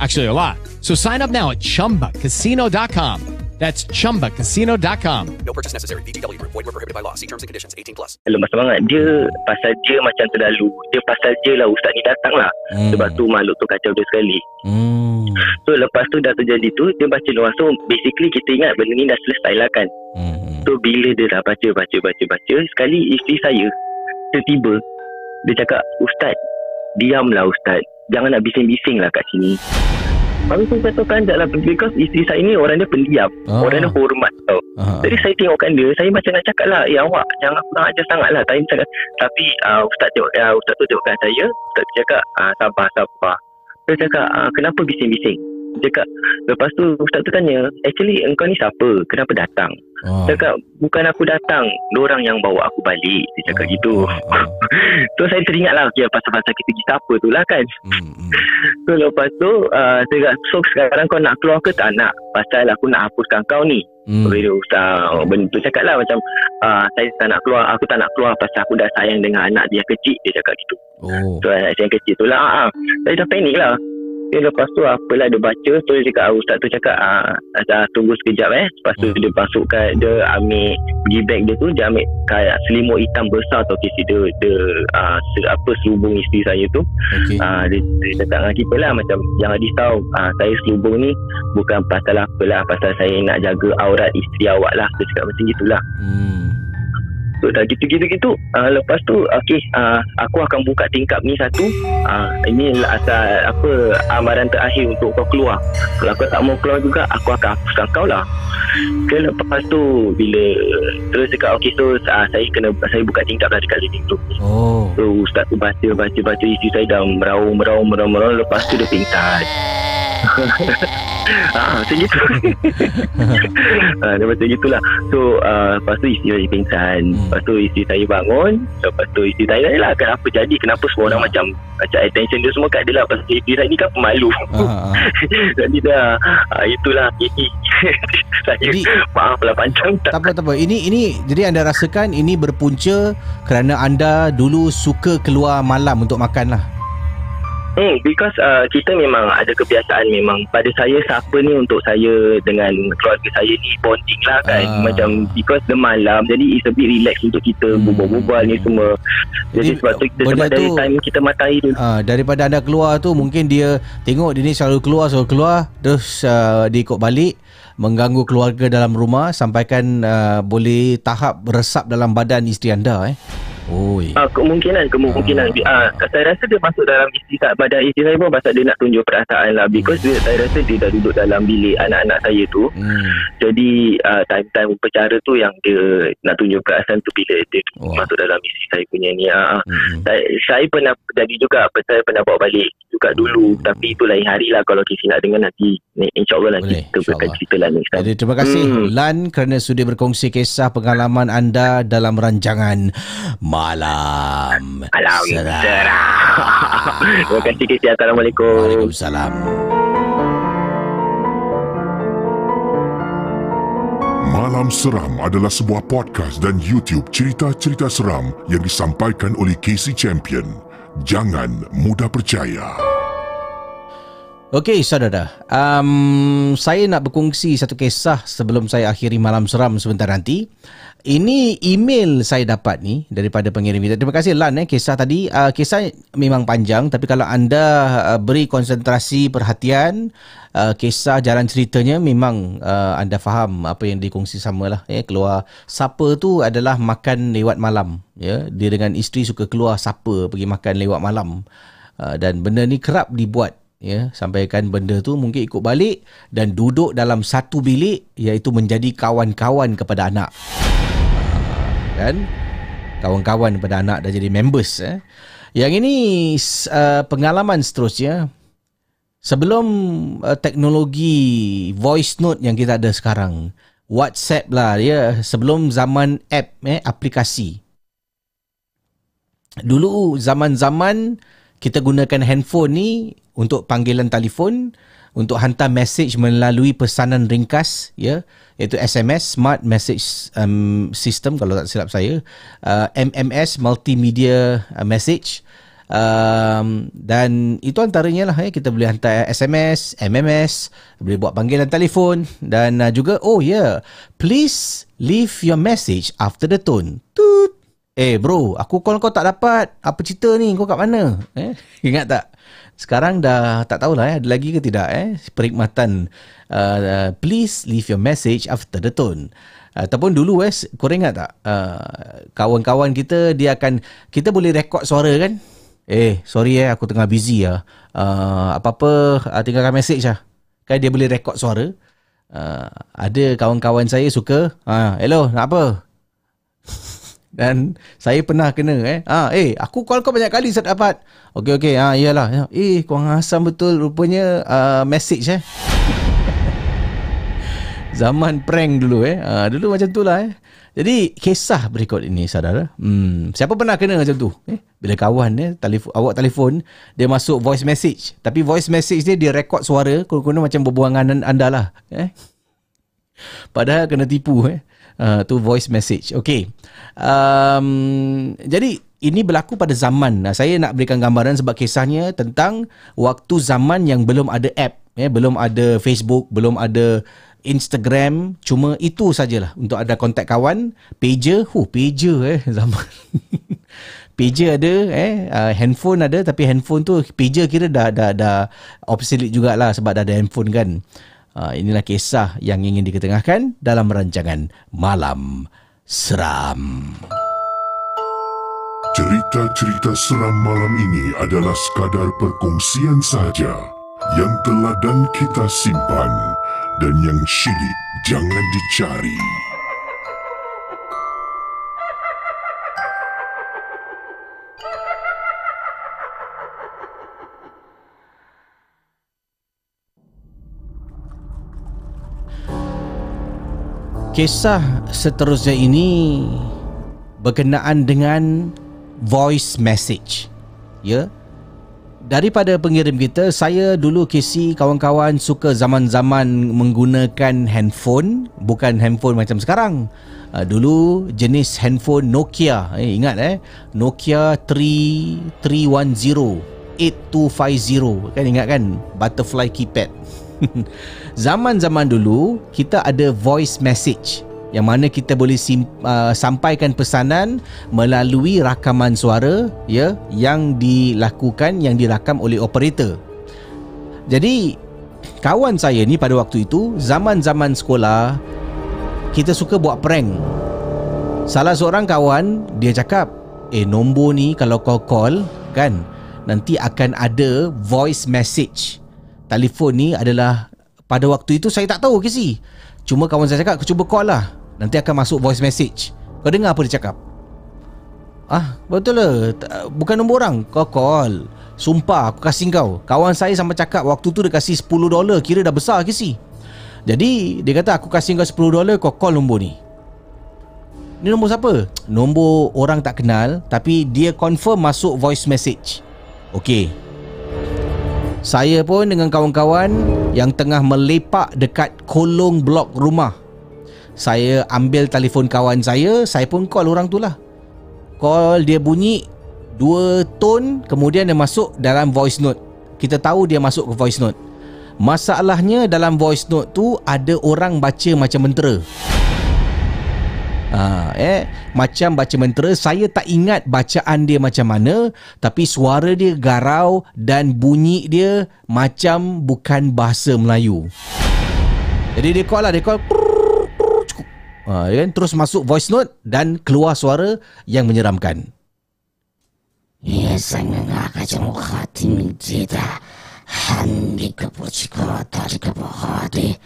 Actually, a lot. So sign up now at chumbacasino.com. That's chumbacasino.com. No purchase necessary. VGW Group. Void were prohibited by law. See terms and conditions. 18 plus. lemah semangat Dia pasal dia macam terlalu Dia pasal je lah Ustaz ni datang lah Hmm. Sebab tu makhluk tu kacau dia sekali Hmm. So lepas tu dah terjadi tu Dia baca luar So basically kita ingat Benda ni dah selesai lah kan Hmm. So bila dia dah baca Baca baca baca Sekali isteri saya Tiba-tiba Dia cakap Ustaz Diamlah Ustaz Jangan nak bising-bising lah kat sini. Baru saya kata kanjak lah Because isteri saya ni Orang dia pendiam. Ah. Orang dia hormat tau. Ah. Jadi saya tengokkan dia Saya macam nak cakap lah Ya awak Jangan kurang ajar sangat lah Tapi, tapi uh, Ustaz tengok uh, Ustaz tu tengokkan saya Ustaz tu cakap uh, Sabar sabar. Saya cakap uh, Kenapa bising-bising? Dia cakap Lepas tu Ustaz tu tanya Actually engkau ni siapa? Kenapa datang Ah. Cakap Bukan aku datang Diorang yang bawa aku balik. Dia cakap gitu. So saya teringat lah okay, Pasal-pasal kita pergi siapa tu lah kan. Hmm, So lepas tu uh, Saya cakap So sekarang kau nak keluar ke tak nak? Pasal aku nak hapuskan kau ni. Hmm. Habis dia Ustaz Benda tu cakap lah Macam uh, Saya tak nak keluar Aku tak nak keluar Pasal aku dah sayang dengan anak dia kecil. Dia cakap gitu. Oh. So anak saya yang kecil tu lah ah, ah. Saya dah panik lah Okay, lepas tu apalah dia baca So dia cakap ah, Ustaz tu cakap ah, ah, Tunggu sekejap eh. Lepas tu dia masuk kat Dia ambil Pergi bag dia tu Dia ambil kayak selimut hitam besar tau Kisi dia Dia ah, se- apa selubung isteri saya tu. Okay. ah, dia, dia cakap dengan kita lah Macam jangan risau ah, Saya selubung ni Bukan pasal apa lah Pasal saya nak jaga aurat isteri awak lah. Dia cakap macam gitulah. Hmm. So dah gitu-gitu-gitu uh, Lepas tu Okay uh, Aku akan buka tingkap ni satu. Uh, Ini asal Apa Amaran terakhir untuk kau keluar. Kalau kau tak mau keluar juga Aku akan hapuskan kau lah. Okay, lepas tu Bila Terus cakap Okay so uh, Saya kena Saya buka tingkap lah Dekat living room Oh. So ustaz tu baca Baca baca Isteri saya dah meraung Meraung meraung meraung. Lepas tu dia pingsan Ah, macam gitu. ah, dia macam gitulah. So, uh, lepas tu isteri saya pingsan. Lepas tu isteri saya bangun. Lepas tu isteri saya tanya lah, kenapa jadi? Kenapa semua orang macam macam attention dia semua kat dia lah. Pasal isteri saya ni kan pemalu. Ah, ah. jadi dah, ah, itulah. Jadi, saya maaf lah panjang. Tak, Tak apa tak apa. Ini ini jadi anda rasakan ini berpunca kerana anda dulu suka keluar malam untuk makan lah. Hmm, because uh, kita memang ada kebiasaan memang pada saya siapa ni untuk saya dengan keluarga saya ni bonding lah kan Ah. macam because the malam jadi it's a bit relax untuk kita hmm. berbual-bual ni semua jadi, sebab tu kita sebab dari tu- time kita matahari dulu Ah, daripada anda keluar tu mungkin dia tengok dia ni selalu keluar selalu keluar terus uh, dia ikut balik mengganggu keluarga dalam rumah sampaikan uh, boleh tahap resap dalam badan isteri anda eh. Oi. Ah, kemungkinan kemungkinan ah. saya rasa dia masuk dalam isteri tak pada isteri saya pun pasal dia nak tunjuk perasaan lah because dia, saya rasa dia dah duduk dalam bilik anak-anak saya tu Hmm. jadi uh, time-time bercara tu yang dia nak tunjuk perasaan tu bila dia oh. masuk dalam isteri saya punya ni uh, hmm. saya, saya pernah jadi juga saya pernah bawa balik juga dulu Hmm. tapi itu lain hari lah kalau Kisi nak dengar nanti ni, insyaAllah nanti kita akan cerita lah next time Jadi terima kasih Hmm. Lan kerana sudi berkongsi kisah pengalaman anda dalam ranjangan Malam Malam Seram. terima kasih Kisi Assalamualaikum Waalaikumsalam Malam Seram adalah sebuah podcast dan YouTube cerita-cerita seram yang disampaikan oleh Casey Champion. Jangan mudah percaya. Okey saudara, um, saya nak berkongsi satu kisah sebelum saya akhiri malam seram sebentar nanti. Ini email saya dapat ni daripada pengirim kita. Terima kasih Lan eh kisah tadi. Uh, kisah memang panjang tapi kalau anda uh, beri konsentrasi perhatian uh, kisah jalan ceritanya memang uh, anda faham apa yang dikongsi samalah eh keluar sapa tu adalah makan lewat malam ya. Dia dengan isteri suka keluar sapa pergi makan lewat malam. Uh, dan benda ni kerap dibuat ya sampaikan benda tu mungkin ikut balik dan duduk dalam satu bilik iaitu menjadi kawan-kawan kepada anak kan? Kawan-kawan kepada anak dah jadi members eh. Yang ini uh, pengalaman seterusnya. Sebelum uh, teknologi voice note yang kita ada sekarang WhatsApp lah ya sebelum zaman app eh aplikasi. Dulu zaman-zaman kita gunakan handphone ni untuk panggilan telefon untuk hantar message melalui pesanan ringkas ya iaitu SMS smart message um, system kalau tak silap saya uh, MMS multimedia uh, message um, dan itu antaranya lah ya kita boleh hantar SMS MMS boleh buat panggilan telefon dan uh, juga oh yeah, please leave your message after the tone tut Eh bro, aku call kau tak dapat. Apa cerita ni? Kau kat mana? Eh, ingat tak? Sekarang dah tak tahulah eh, ada lagi ke tidak eh perkhidmatan uh, please leave your message after the tone. Ataupun dulu eh korang ingat tak uh, kawan-kawan kita dia akan kita boleh rekod suara kan? Eh sorry eh aku tengah busy lah. Uh, apa-apa uh, tinggalkan message lah. Kan dia boleh rekod suara. Uh, ada kawan-kawan saya suka uh, hello nak apa? Dan saya pernah kena eh. Ah, eh, aku call kau banyak kali saya dapat. Okey okey. Ah, iyalah. Eh, kau asam betul rupanya uh, message eh. Zaman prank dulu eh. Ah, dulu macam tu lah eh. Jadi kisah berikut ini saudara. Hmm, siapa pernah kena macam tu? Eh, bila kawan eh telefon awak telefon dia masuk voice message. Tapi voice message dia dia rekod suara kena macam berbuangan anda lah eh. Padahal kena tipu eh. Uh, tu voice message. Okay. Um, jadi ini berlaku pada zaman. Nah, saya nak berikan gambaran sebab kisahnya tentang waktu zaman yang belum ada app, ya, belum ada Facebook, belum ada Instagram, cuma itu sajalah untuk ada kontak kawan, pager, huh, pager eh zaman. pager ada eh uh, handphone ada tapi handphone tu pager kira dah dah dah obsolete jugalah sebab dah ada handphone kan. Uh, inilah kisah yang ingin diketengahkan dalam rancangan Malam Seram. Cerita-cerita seram malam ini adalah sekadar perkongsian saja yang telah dan kita simpan dan yang syilid jangan dicari. Kisah seterusnya ini berkenaan dengan voice message. Ya. Daripada pengirim kita, saya dulu kisi kawan-kawan suka zaman-zaman menggunakan handphone, bukan handphone macam sekarang. Uh, dulu jenis handphone Nokia, eh, ingat eh, Nokia 3310 8250 kan ingat kan butterfly keypad zaman-zaman dulu kita ada voice message yang mana kita boleh sim, uh, sampaikan pesanan melalui rakaman suara ya yang dilakukan yang dirakam oleh operator. Jadi kawan saya ni pada waktu itu zaman-zaman sekolah kita suka buat prank. Salah seorang kawan dia cakap, "Eh nombor ni kalau kau call kan nanti akan ada voice message." Telefon ni adalah pada waktu itu saya tak tahu ke si. Cuma kawan saya cakap aku cuba call lah. Nanti akan masuk voice message. Kau dengar apa dia cakap? Ah, betul lah. Bukan nombor orang. Kau call. Sumpah aku kasih kau. Kawan saya sama cakap waktu tu dia kasih 10 dolar. Kira dah besar ke si. Jadi dia kata aku kasih kau 10 dolar kau call nombor ni. Ni nombor siapa? Nombor orang tak kenal tapi dia confirm masuk voice message. Okay, saya pun dengan kawan-kawan yang tengah melepak dekat kolong blok rumah. Saya ambil telefon kawan saya, saya pun call orang tu lah. Call dia bunyi dua tone kemudian dia masuk dalam voice note. Kita tahu dia masuk ke voice note. Masalahnya dalam voice note tu ada orang baca macam mentera. Ha, eh macam baca mentera saya tak ingat bacaan dia macam mana tapi suara dia garau dan bunyi dia macam bukan bahasa Melayu. Jadi dia call lah dia call ha, kan? Terus masuk voice note dan keluar suara yang menyeramkan. Ya sangat kacau hati menjita Handi kepuciko tari kepuhati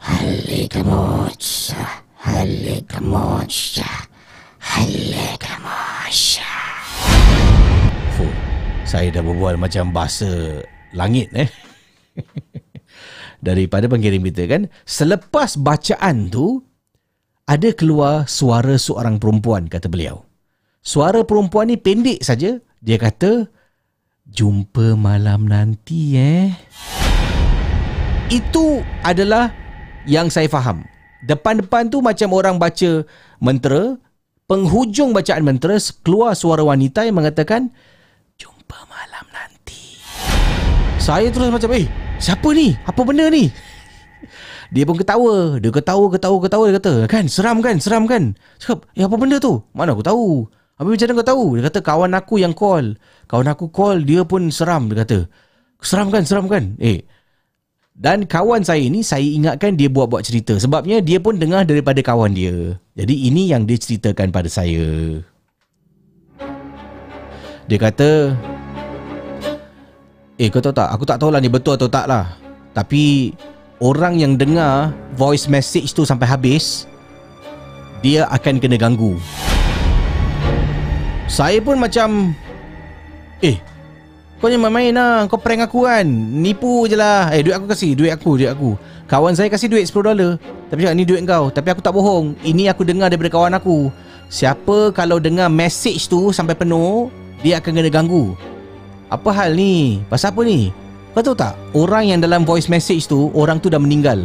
Hali kemucah Halika Mosha. Halika Mosha. Fuh, saya dah berbual macam bahasa langit eh. Daripada pengirim kita kan. Selepas bacaan tu, ada keluar suara seorang perempuan, kata beliau. Suara perempuan ni pendek saja. Dia kata, jumpa malam nanti eh. Itu adalah yang saya faham. Depan-depan tu macam orang baca mentera, penghujung bacaan mentera keluar suara wanita yang mengatakan jumpa malam nanti. Saya terus macam, "Eh, siapa ni? Apa benda ni?" Dia pun ketawa. Dia ketawa, ketawa, ketawa. Dia kata, kan, seram kan, seram kan. Cakap, eh apa benda tu? Mana aku tahu? Habis macam mana kau tahu? Dia kata, kawan aku yang call. Kawan aku call, dia pun seram. Dia kata, Seram kan, seram kan? Eh, dan kawan saya ni saya ingatkan dia buat-buat cerita sebabnya dia pun dengar daripada kawan dia. Jadi ini yang dia ceritakan pada saya. Dia kata, Eh kau tahu tak Aku tak tahulah ni betul atau tak lah Tapi Orang yang dengar Voice message tu sampai habis Dia akan kena ganggu Saya pun macam Eh Kau ni main-main lah. Kau prank aku kan. Nipu je lah. Eh duit aku kasih. Duit aku Duit aku. Kawan saya kasih duit 10 dolar. Tapi cakap ni duit kau. Tapi aku tak bohong. Ini aku dengar daripada kawan aku. Siapa kalau dengar message tu Sampai penuh Dia akan kena ganggu. Apa hal ni? Pasal apa ni? Kau tahu tak? Orang yang dalam voice message tu, orang tu dah meninggal.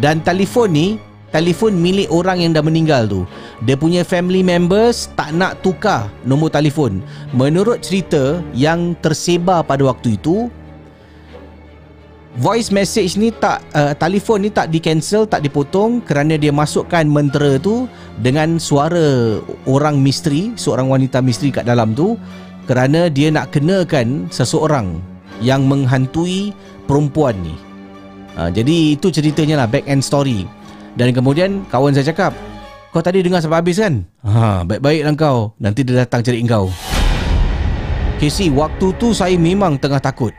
Dan telefon ni, telefon milik orang yang dah meninggal tu. Dia punya family members tak nak tukar nombor telefon. Menurut cerita yang tersebar pada waktu itu, voice message ni tak uh, telefon ni tak di cancel tak dipotong kerana dia masukkan mentera tu dengan suara orang misteri seorang wanita misteri kat dalam tu kerana dia nak kenakan seseorang yang menghantui perempuan ni. Ha, jadi itu ceritanya lah back end story. Dan kemudian kawan saya cakap, kau tadi dengar sampai habis kan? Ha, baik-baiklah kau. Nanti dia datang cari kau. Casey, waktu tu saya memang tengah takut.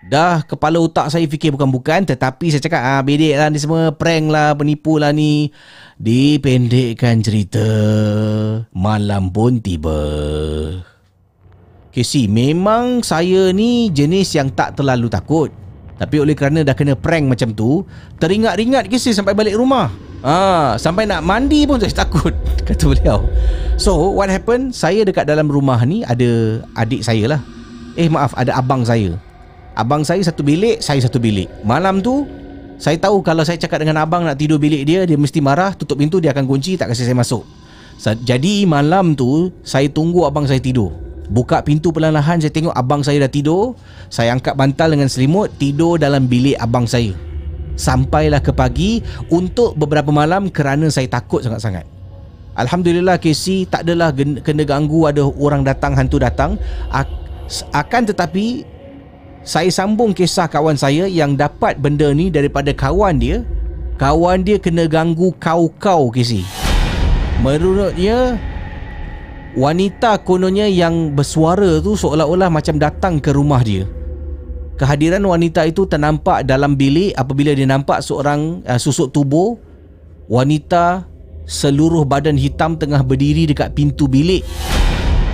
Dah kepala otak saya fikir bukan-bukan tetapi saya cakap ah bedek lah ni semua prank lah penipu lah ni dipendekkan cerita malam pun tiba Casey, memang saya ni jenis yang tak terlalu takut. Tapi oleh kerana dah kena prank macam tu, teringat-ringat Casey sampai balik rumah. Ah, sampai nak mandi pun saya takut, kata beliau. So, what happened? Saya dekat dalam rumah ni ada adik saya lah. Eh, maaf, ada abang saya. Abang saya satu bilik, saya satu bilik. Malam tu, saya tahu kalau saya cakap dengan abang nak tidur bilik dia, dia mesti marah, tutup pintu, dia akan kunci, tak kasi saya masuk. Jadi malam tu, saya tunggu abang saya tidur. Buka pintu perlahan-lahan Saya tengok abang saya dah tidur. Saya angkat bantal dengan selimut Tidur dalam bilik abang saya. Sampailah ke pagi Untuk beberapa malam Kerana saya takut sangat-sangat. Alhamdulillah Casey Tak adalah kena ganggu Ada orang datang Hantu datang. Akan tetapi Saya sambung kisah kawan saya Yang dapat benda ni Daripada kawan dia. Kawan dia kena ganggu kau-kau Casey Menurutnya Wanita kononnya yang bersuara tu seolah-olah macam datang ke rumah dia. Kehadiran wanita itu ternampak dalam bilik apabila dia nampak seorang uh, susuk tubuh wanita seluruh badan hitam tengah berdiri dekat pintu bilik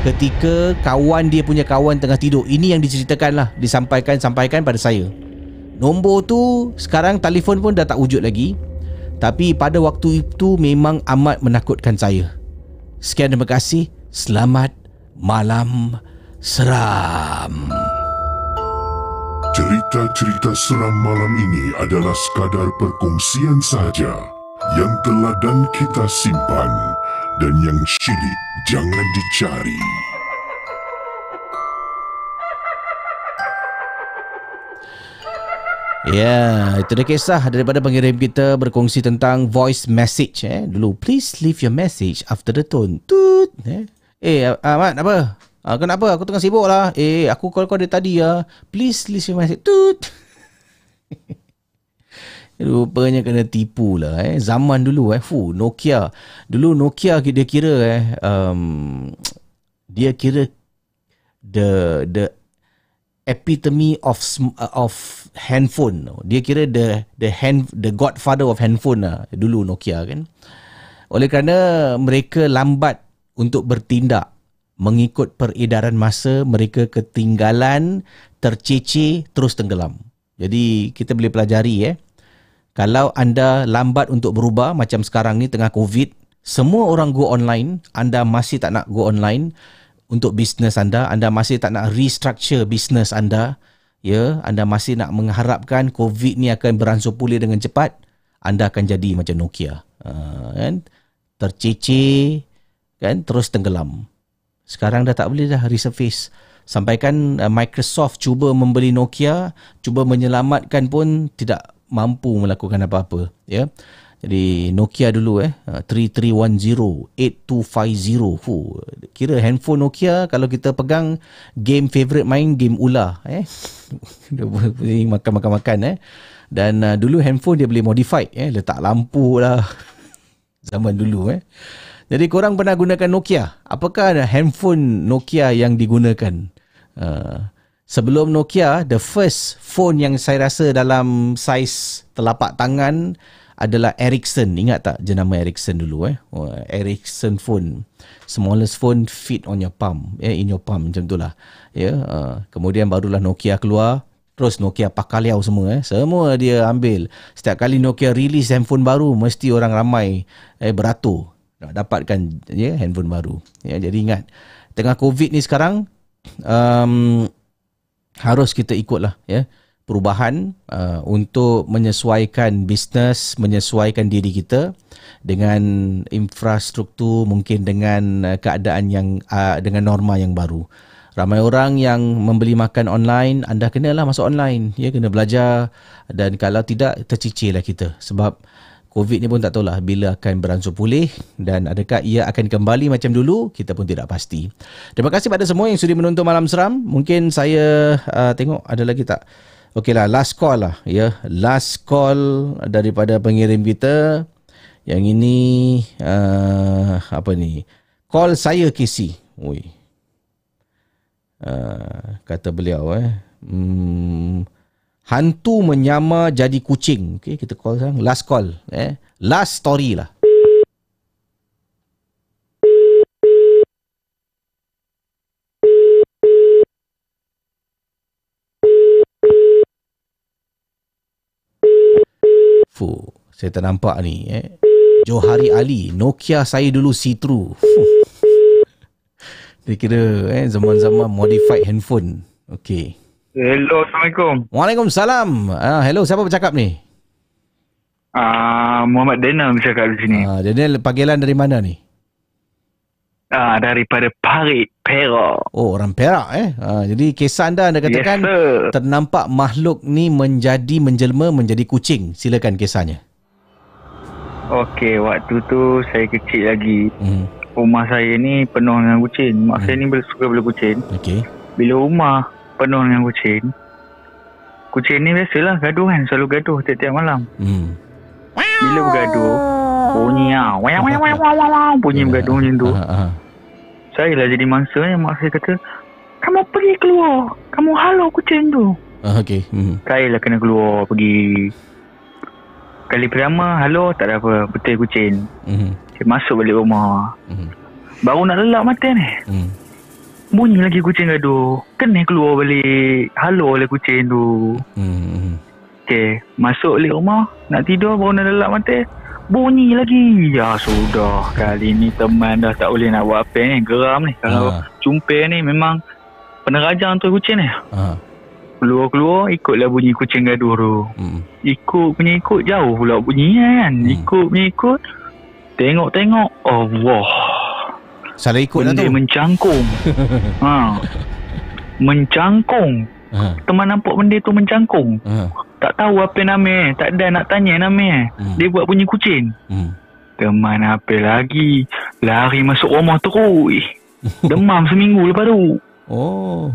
ketika kawan dia punya kawan tengah tidur. Ini yang diceritakan lah, disampaikan sampaikan pada saya. Nombor tu sekarang telefon pun dah tak wujud lagi. Tapi pada waktu itu memang amat menakutkan saya. Sekian terima kasih. Selamat malam seram. Cerita-cerita seram malam ini adalah sekadar perkongsian saja yang telah dan kita simpan dan yang syilid jangan dicari. Ya, itu dia kisah daripada pengirim kita berkongsi tentang voice message eh. Dulu, please leave your message after the tone. Tut, eh. Eh, Ahmad, apa? Ah, kenapa? Aku tengah sibuk lah. Eh, aku call kau dari tadi ya. Please leave your message. Tut. Rupanya kena tipu lah eh. Zaman dulu eh. Fuh, Nokia. Dulu Nokia dia kira eh. Um, dia kira the the epitome of uh, of handphone. Dia kira the the hand the godfather of handphone lah dulu Nokia kan. Oleh kerana mereka lambat untuk bertindak mengikut peredaran masa, mereka ketinggalan, terceceh, terus tenggelam. Jadi kita boleh pelajari eh. Kalau anda lambat untuk berubah macam sekarang ni tengah COVID, semua orang go online, anda masih tak nak go online, untuk bisnes anda, anda masih tak nak restructure bisnes anda, ya, anda masih nak mengharapkan COVID ni akan beransur pulih dengan cepat, anda akan jadi macam Nokia. Uh, kan? Terceceh, kan? terus tenggelam. Sekarang dah tak boleh dah resurface. Sampaikan uh, Microsoft cuba membeli Nokia, cuba menyelamatkan pun tidak mampu melakukan apa-apa. Ya? Jadi Nokia dulu eh uh, 3310 8250. Fuh, kira handphone Nokia kalau kita pegang game favorite main game ular eh. Makan-makan-makan eh. Dan uh, dulu handphone dia boleh modified eh letak lampu lah. Zaman dulu eh. Jadi korang pernah gunakan Nokia? Apakah ada handphone Nokia yang digunakan? Uh, sebelum Nokia, the first phone yang saya rasa dalam saiz telapak tangan adalah Ericsson. Ingat tak jenama Ericsson dulu eh? Oh, Ericsson phone. Smallest phone fit on your palm. Eh, in your palm macam tu lah. Ya, yeah, uh, kemudian barulah Nokia keluar. Terus Nokia pakaliau semua eh. Semua dia ambil. Setiap kali Nokia release handphone baru, mesti orang ramai eh, beratur nak dapatkan yeah, handphone baru. Ya, jadi ingat, tengah COVID ni sekarang, um, harus kita ikutlah. Yeah perubahan uh, untuk menyesuaikan bisnes, menyesuaikan diri kita dengan infrastruktur mungkin dengan uh, keadaan yang uh, dengan norma yang baru. Ramai orang yang membeli makan online, anda kenalah masuk online. Ya, kena belajar dan kalau tidak, tercicirlah kita. Sebab COVID ni pun tak tahulah bila akan beransur pulih dan adakah ia akan kembali macam dulu, kita pun tidak pasti. Terima kasih pada semua yang sudi menonton Malam Seram. Mungkin saya uh, tengok ada lagi tak? Okeylah, last call lah. Ya, last call daripada pengirim kita. Yang ini uh, apa ni? Call saya Casey. Oi. Uh, kata beliau eh. Hmm, hantu menyamar jadi kucing. Okey, kita call sekarang. Last call. Eh. Last story lah. Fuh, saya tak nampak ni eh. Johari Ali, Nokia saya dulu see-through. Dia kira eh, zaman-zaman modified handphone. Okay. Hello, Assalamualaikum. Waalaikumsalam. Ah, hello, siapa bercakap ni? Uh, Muhammad Daniel bercakap di sini. Ah, Daniel panggilan dari mana ni? Ah, daripada Parit, Perak. Oh, orang Perak eh. Ah, jadi kisah anda anda katakan Yes, sir. ternampak makhluk ni menjadi menjelma menjadi kucing. Silakan kisahnya. Okey, waktu tu saya kecil lagi. Hmm. Rumah saya ni penuh dengan kucing. Mak saya ni suka bela kucing. Okey. Bila rumah penuh dengan kucing, kucing ni biasalah gaduh kan. Selalu gaduh tiap-tiap malam. Hmm. Bila bergaduh, bunyi ah. Wah, wah, wah, wah, wah, wah, bunyi bergaduh macam tu. Saya lah jadi mangsa yang mak saya kata, kamu pergi keluar. Kamu halau kucing tu. ah, okey. Hmm. Saya lah kena keluar pergi. Kali pertama, halo, tak ada apa. Betul kucing. Hmm. Saya masuk balik rumah. Hmm. Baru nak lelap mata ni. Hmm. Bunyi lagi kucing gaduh. Kena keluar balik. Halo oleh kucing tu. Hmm. Okay, masuk balik rumah. Nak tidur, baru nak lelap mata. Bunyi lagi. Ya sudah. Kali ni teman dah tak boleh nak buat apa ni. Geram ni. Kalau jumpa ni memang penerajang tu kucing ni. Ah. Keluar-keluar, ikutlah bunyi kucing gaduh tu. Hmm. Ikut punya ikut jauh pula bunyi kan. Ikut punya ikut. Tengok-tengok. Allah. Salah ikut lah Benda tu. mencangkung. ha. Mencangkung. Ha. Teman nampak benda tu mencangkung. Ha. Tak tahu apa nama. Tak ada nak tanya nama. Dia buat bunyi kucing. Hmm. Teman apa lagi. Lari masuk rumah terus. Demam seminggu lepas tu. Oh.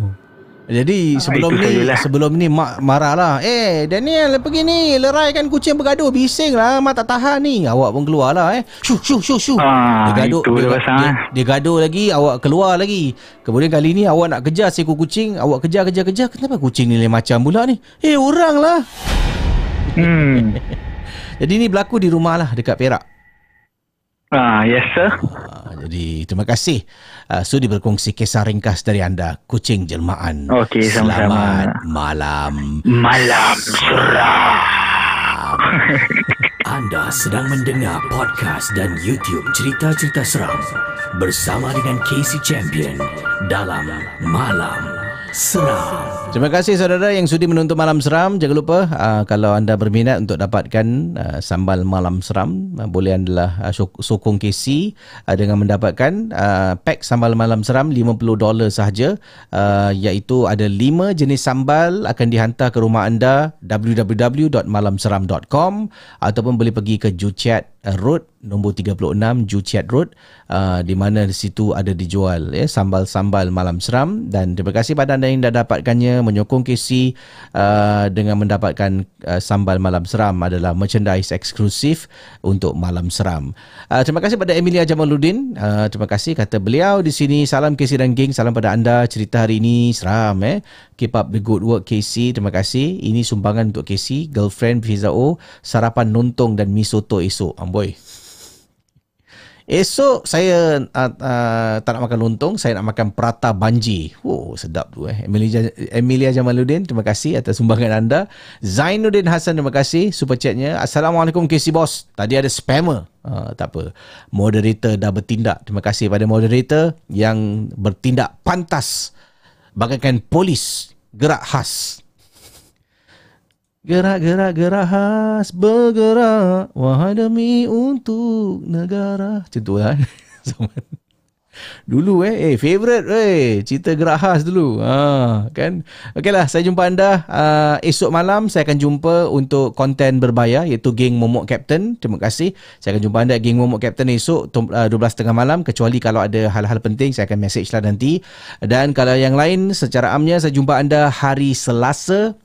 Jadi sebelum Ah, itu ni sajalah. sebelum ni mak marah lah. Eh Daniel pergi ni leraikan kucing bergaduh bising lah mak tak tahan ni. Awak pun keluar lah eh. Syu syu syu syu. Ah, dia gaduh dia, dia pasal, dia, eh. dia gaduh lagi awak keluar lagi. Kemudian kali ni awak nak kejar seekor kucing, awak kejar kejar kejar. Kenapa kucing ni lain macam pula ni? Eh orang lah. Hmm. Jadi ni berlaku di rumah lah dekat Perak. Ah, yes sir. Ah, jadi terima kasih uh, sudi berkongsi kisah ringkas dari anda kucing jelmaan. Okey, sama-sama. Selamat malam. Malam Anda sedang mendengar podcast dan YouTube cerita-cerita seram bersama dengan Casey Champion dalam Malam Seram. Terima kasih saudara yang sudi menonton Malam Seram. Jangan lupa uh, kalau anda berminat untuk dapatkan uh, sambal Malam Seram, uh, boleh anda uh, sokong KC uh, dengan mendapatkan uh, pack sambal Malam Seram $50 sahaja uh, iaitu ada 5 jenis sambal akan dihantar ke rumah anda www.malamseram.com ataupun boleh pergi ke Juchat Road nombor 36 Juchat Road uh, di mana di situ ada dijual ya sambal-sambal malam seram dan terima kasih pada anda yang dah dapatkannya menyokong KC uh, dengan mendapatkan uh, sambal malam seram adalah merchandise eksklusif untuk malam seram. Uh, terima kasih pada Emilia Jamaluddin. Uh, terima kasih kata beliau di sini salam KC dan geng salam pada anda cerita hari ini seram eh. Keep up the good work KC. Terima kasih. Ini sumbangan untuk KC, girlfriend Fiza O, sarapan nontong dan mi soto esok. Amboi. Esok saya uh, uh, tak nak makan lontong, saya nak makan prata banji. Oh, sedap tu eh. Emilia, Emilia Jamaluddin, terima kasih atas sumbangan anda. Zainuddin Hassan, terima kasih super chatnya. Assalamualaikum KC Boss. Tadi ada spammer. Uh, tak apa. Moderator dah bertindak. Terima kasih pada moderator yang bertindak pantas bagaikan polis gerak khas. Gerak-gerak gerak khas bergerak wahai demi untuk negara. Macam tu lah. dulu eh, eh favorite eh cerita gerak khas dulu. Ha, kan. Okeylah, saya jumpa anda uh, esok malam saya akan jumpa untuk konten berbayar iaitu geng Momok Captain. Terima kasih. Saya akan jumpa anda geng Momok Captain esok uh, 12.30 malam kecuali kalau ada hal-hal penting saya akan message lah nanti. Dan kalau yang lain secara amnya saya jumpa anda hari Selasa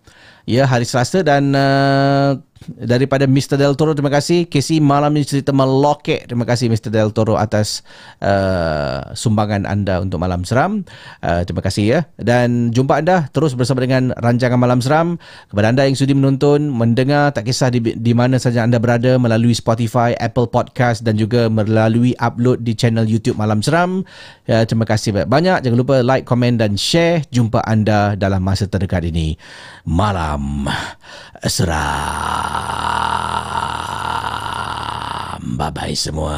Ya, hari Selasa dan uh, daripada Mr. Del Toro, terima kasih. Casey malam ini cerita melokek. Terima kasih Mr. Del Toro atas uh, sumbangan anda untuk Malam Seram. Uh, terima kasih ya. Dan jumpa anda terus bersama dengan rancangan Malam Seram. Kepada anda yang sudi menonton, mendengar, tak kisah di, di mana saja anda berada melalui Spotify, Apple Podcast dan juga melalui upload di channel YouTube Malam Seram. Uh, terima kasih banyak-banyak. Jangan lupa like, komen dan share. Jumpa anda dalam masa terdekat ini. Malam Seram. Bye-bye semua.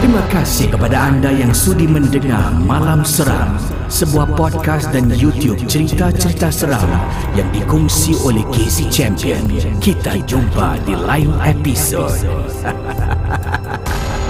Terima kasih kepada anda yang sudi mendengar Malam Seram, sebuah podcast dan YouTube cerita-cerita seram yang dikongsi oleh Casey Champion. Kita jumpa di lain episod.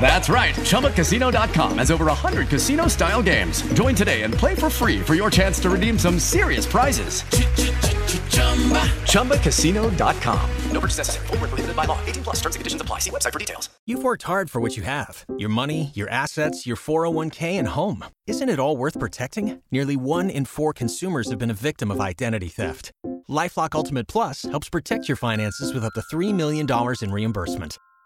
That's right. ChumbaCasino.com has over 100 casino style games. Join today and play for free for your chance to redeem some serious prizes. ChumbaCasino.com. No purchase necessary. Void where prohibited by law. 18 plus terms and conditions apply. See website for details. You've worked hard for what you have your money, your assets, your 401k, and home. Isn't it all worth protecting? Nearly one in four consumers have been a victim of identity theft. Lifelock Ultimate Plus helps protect your finances with up to $3 million in reimbursement.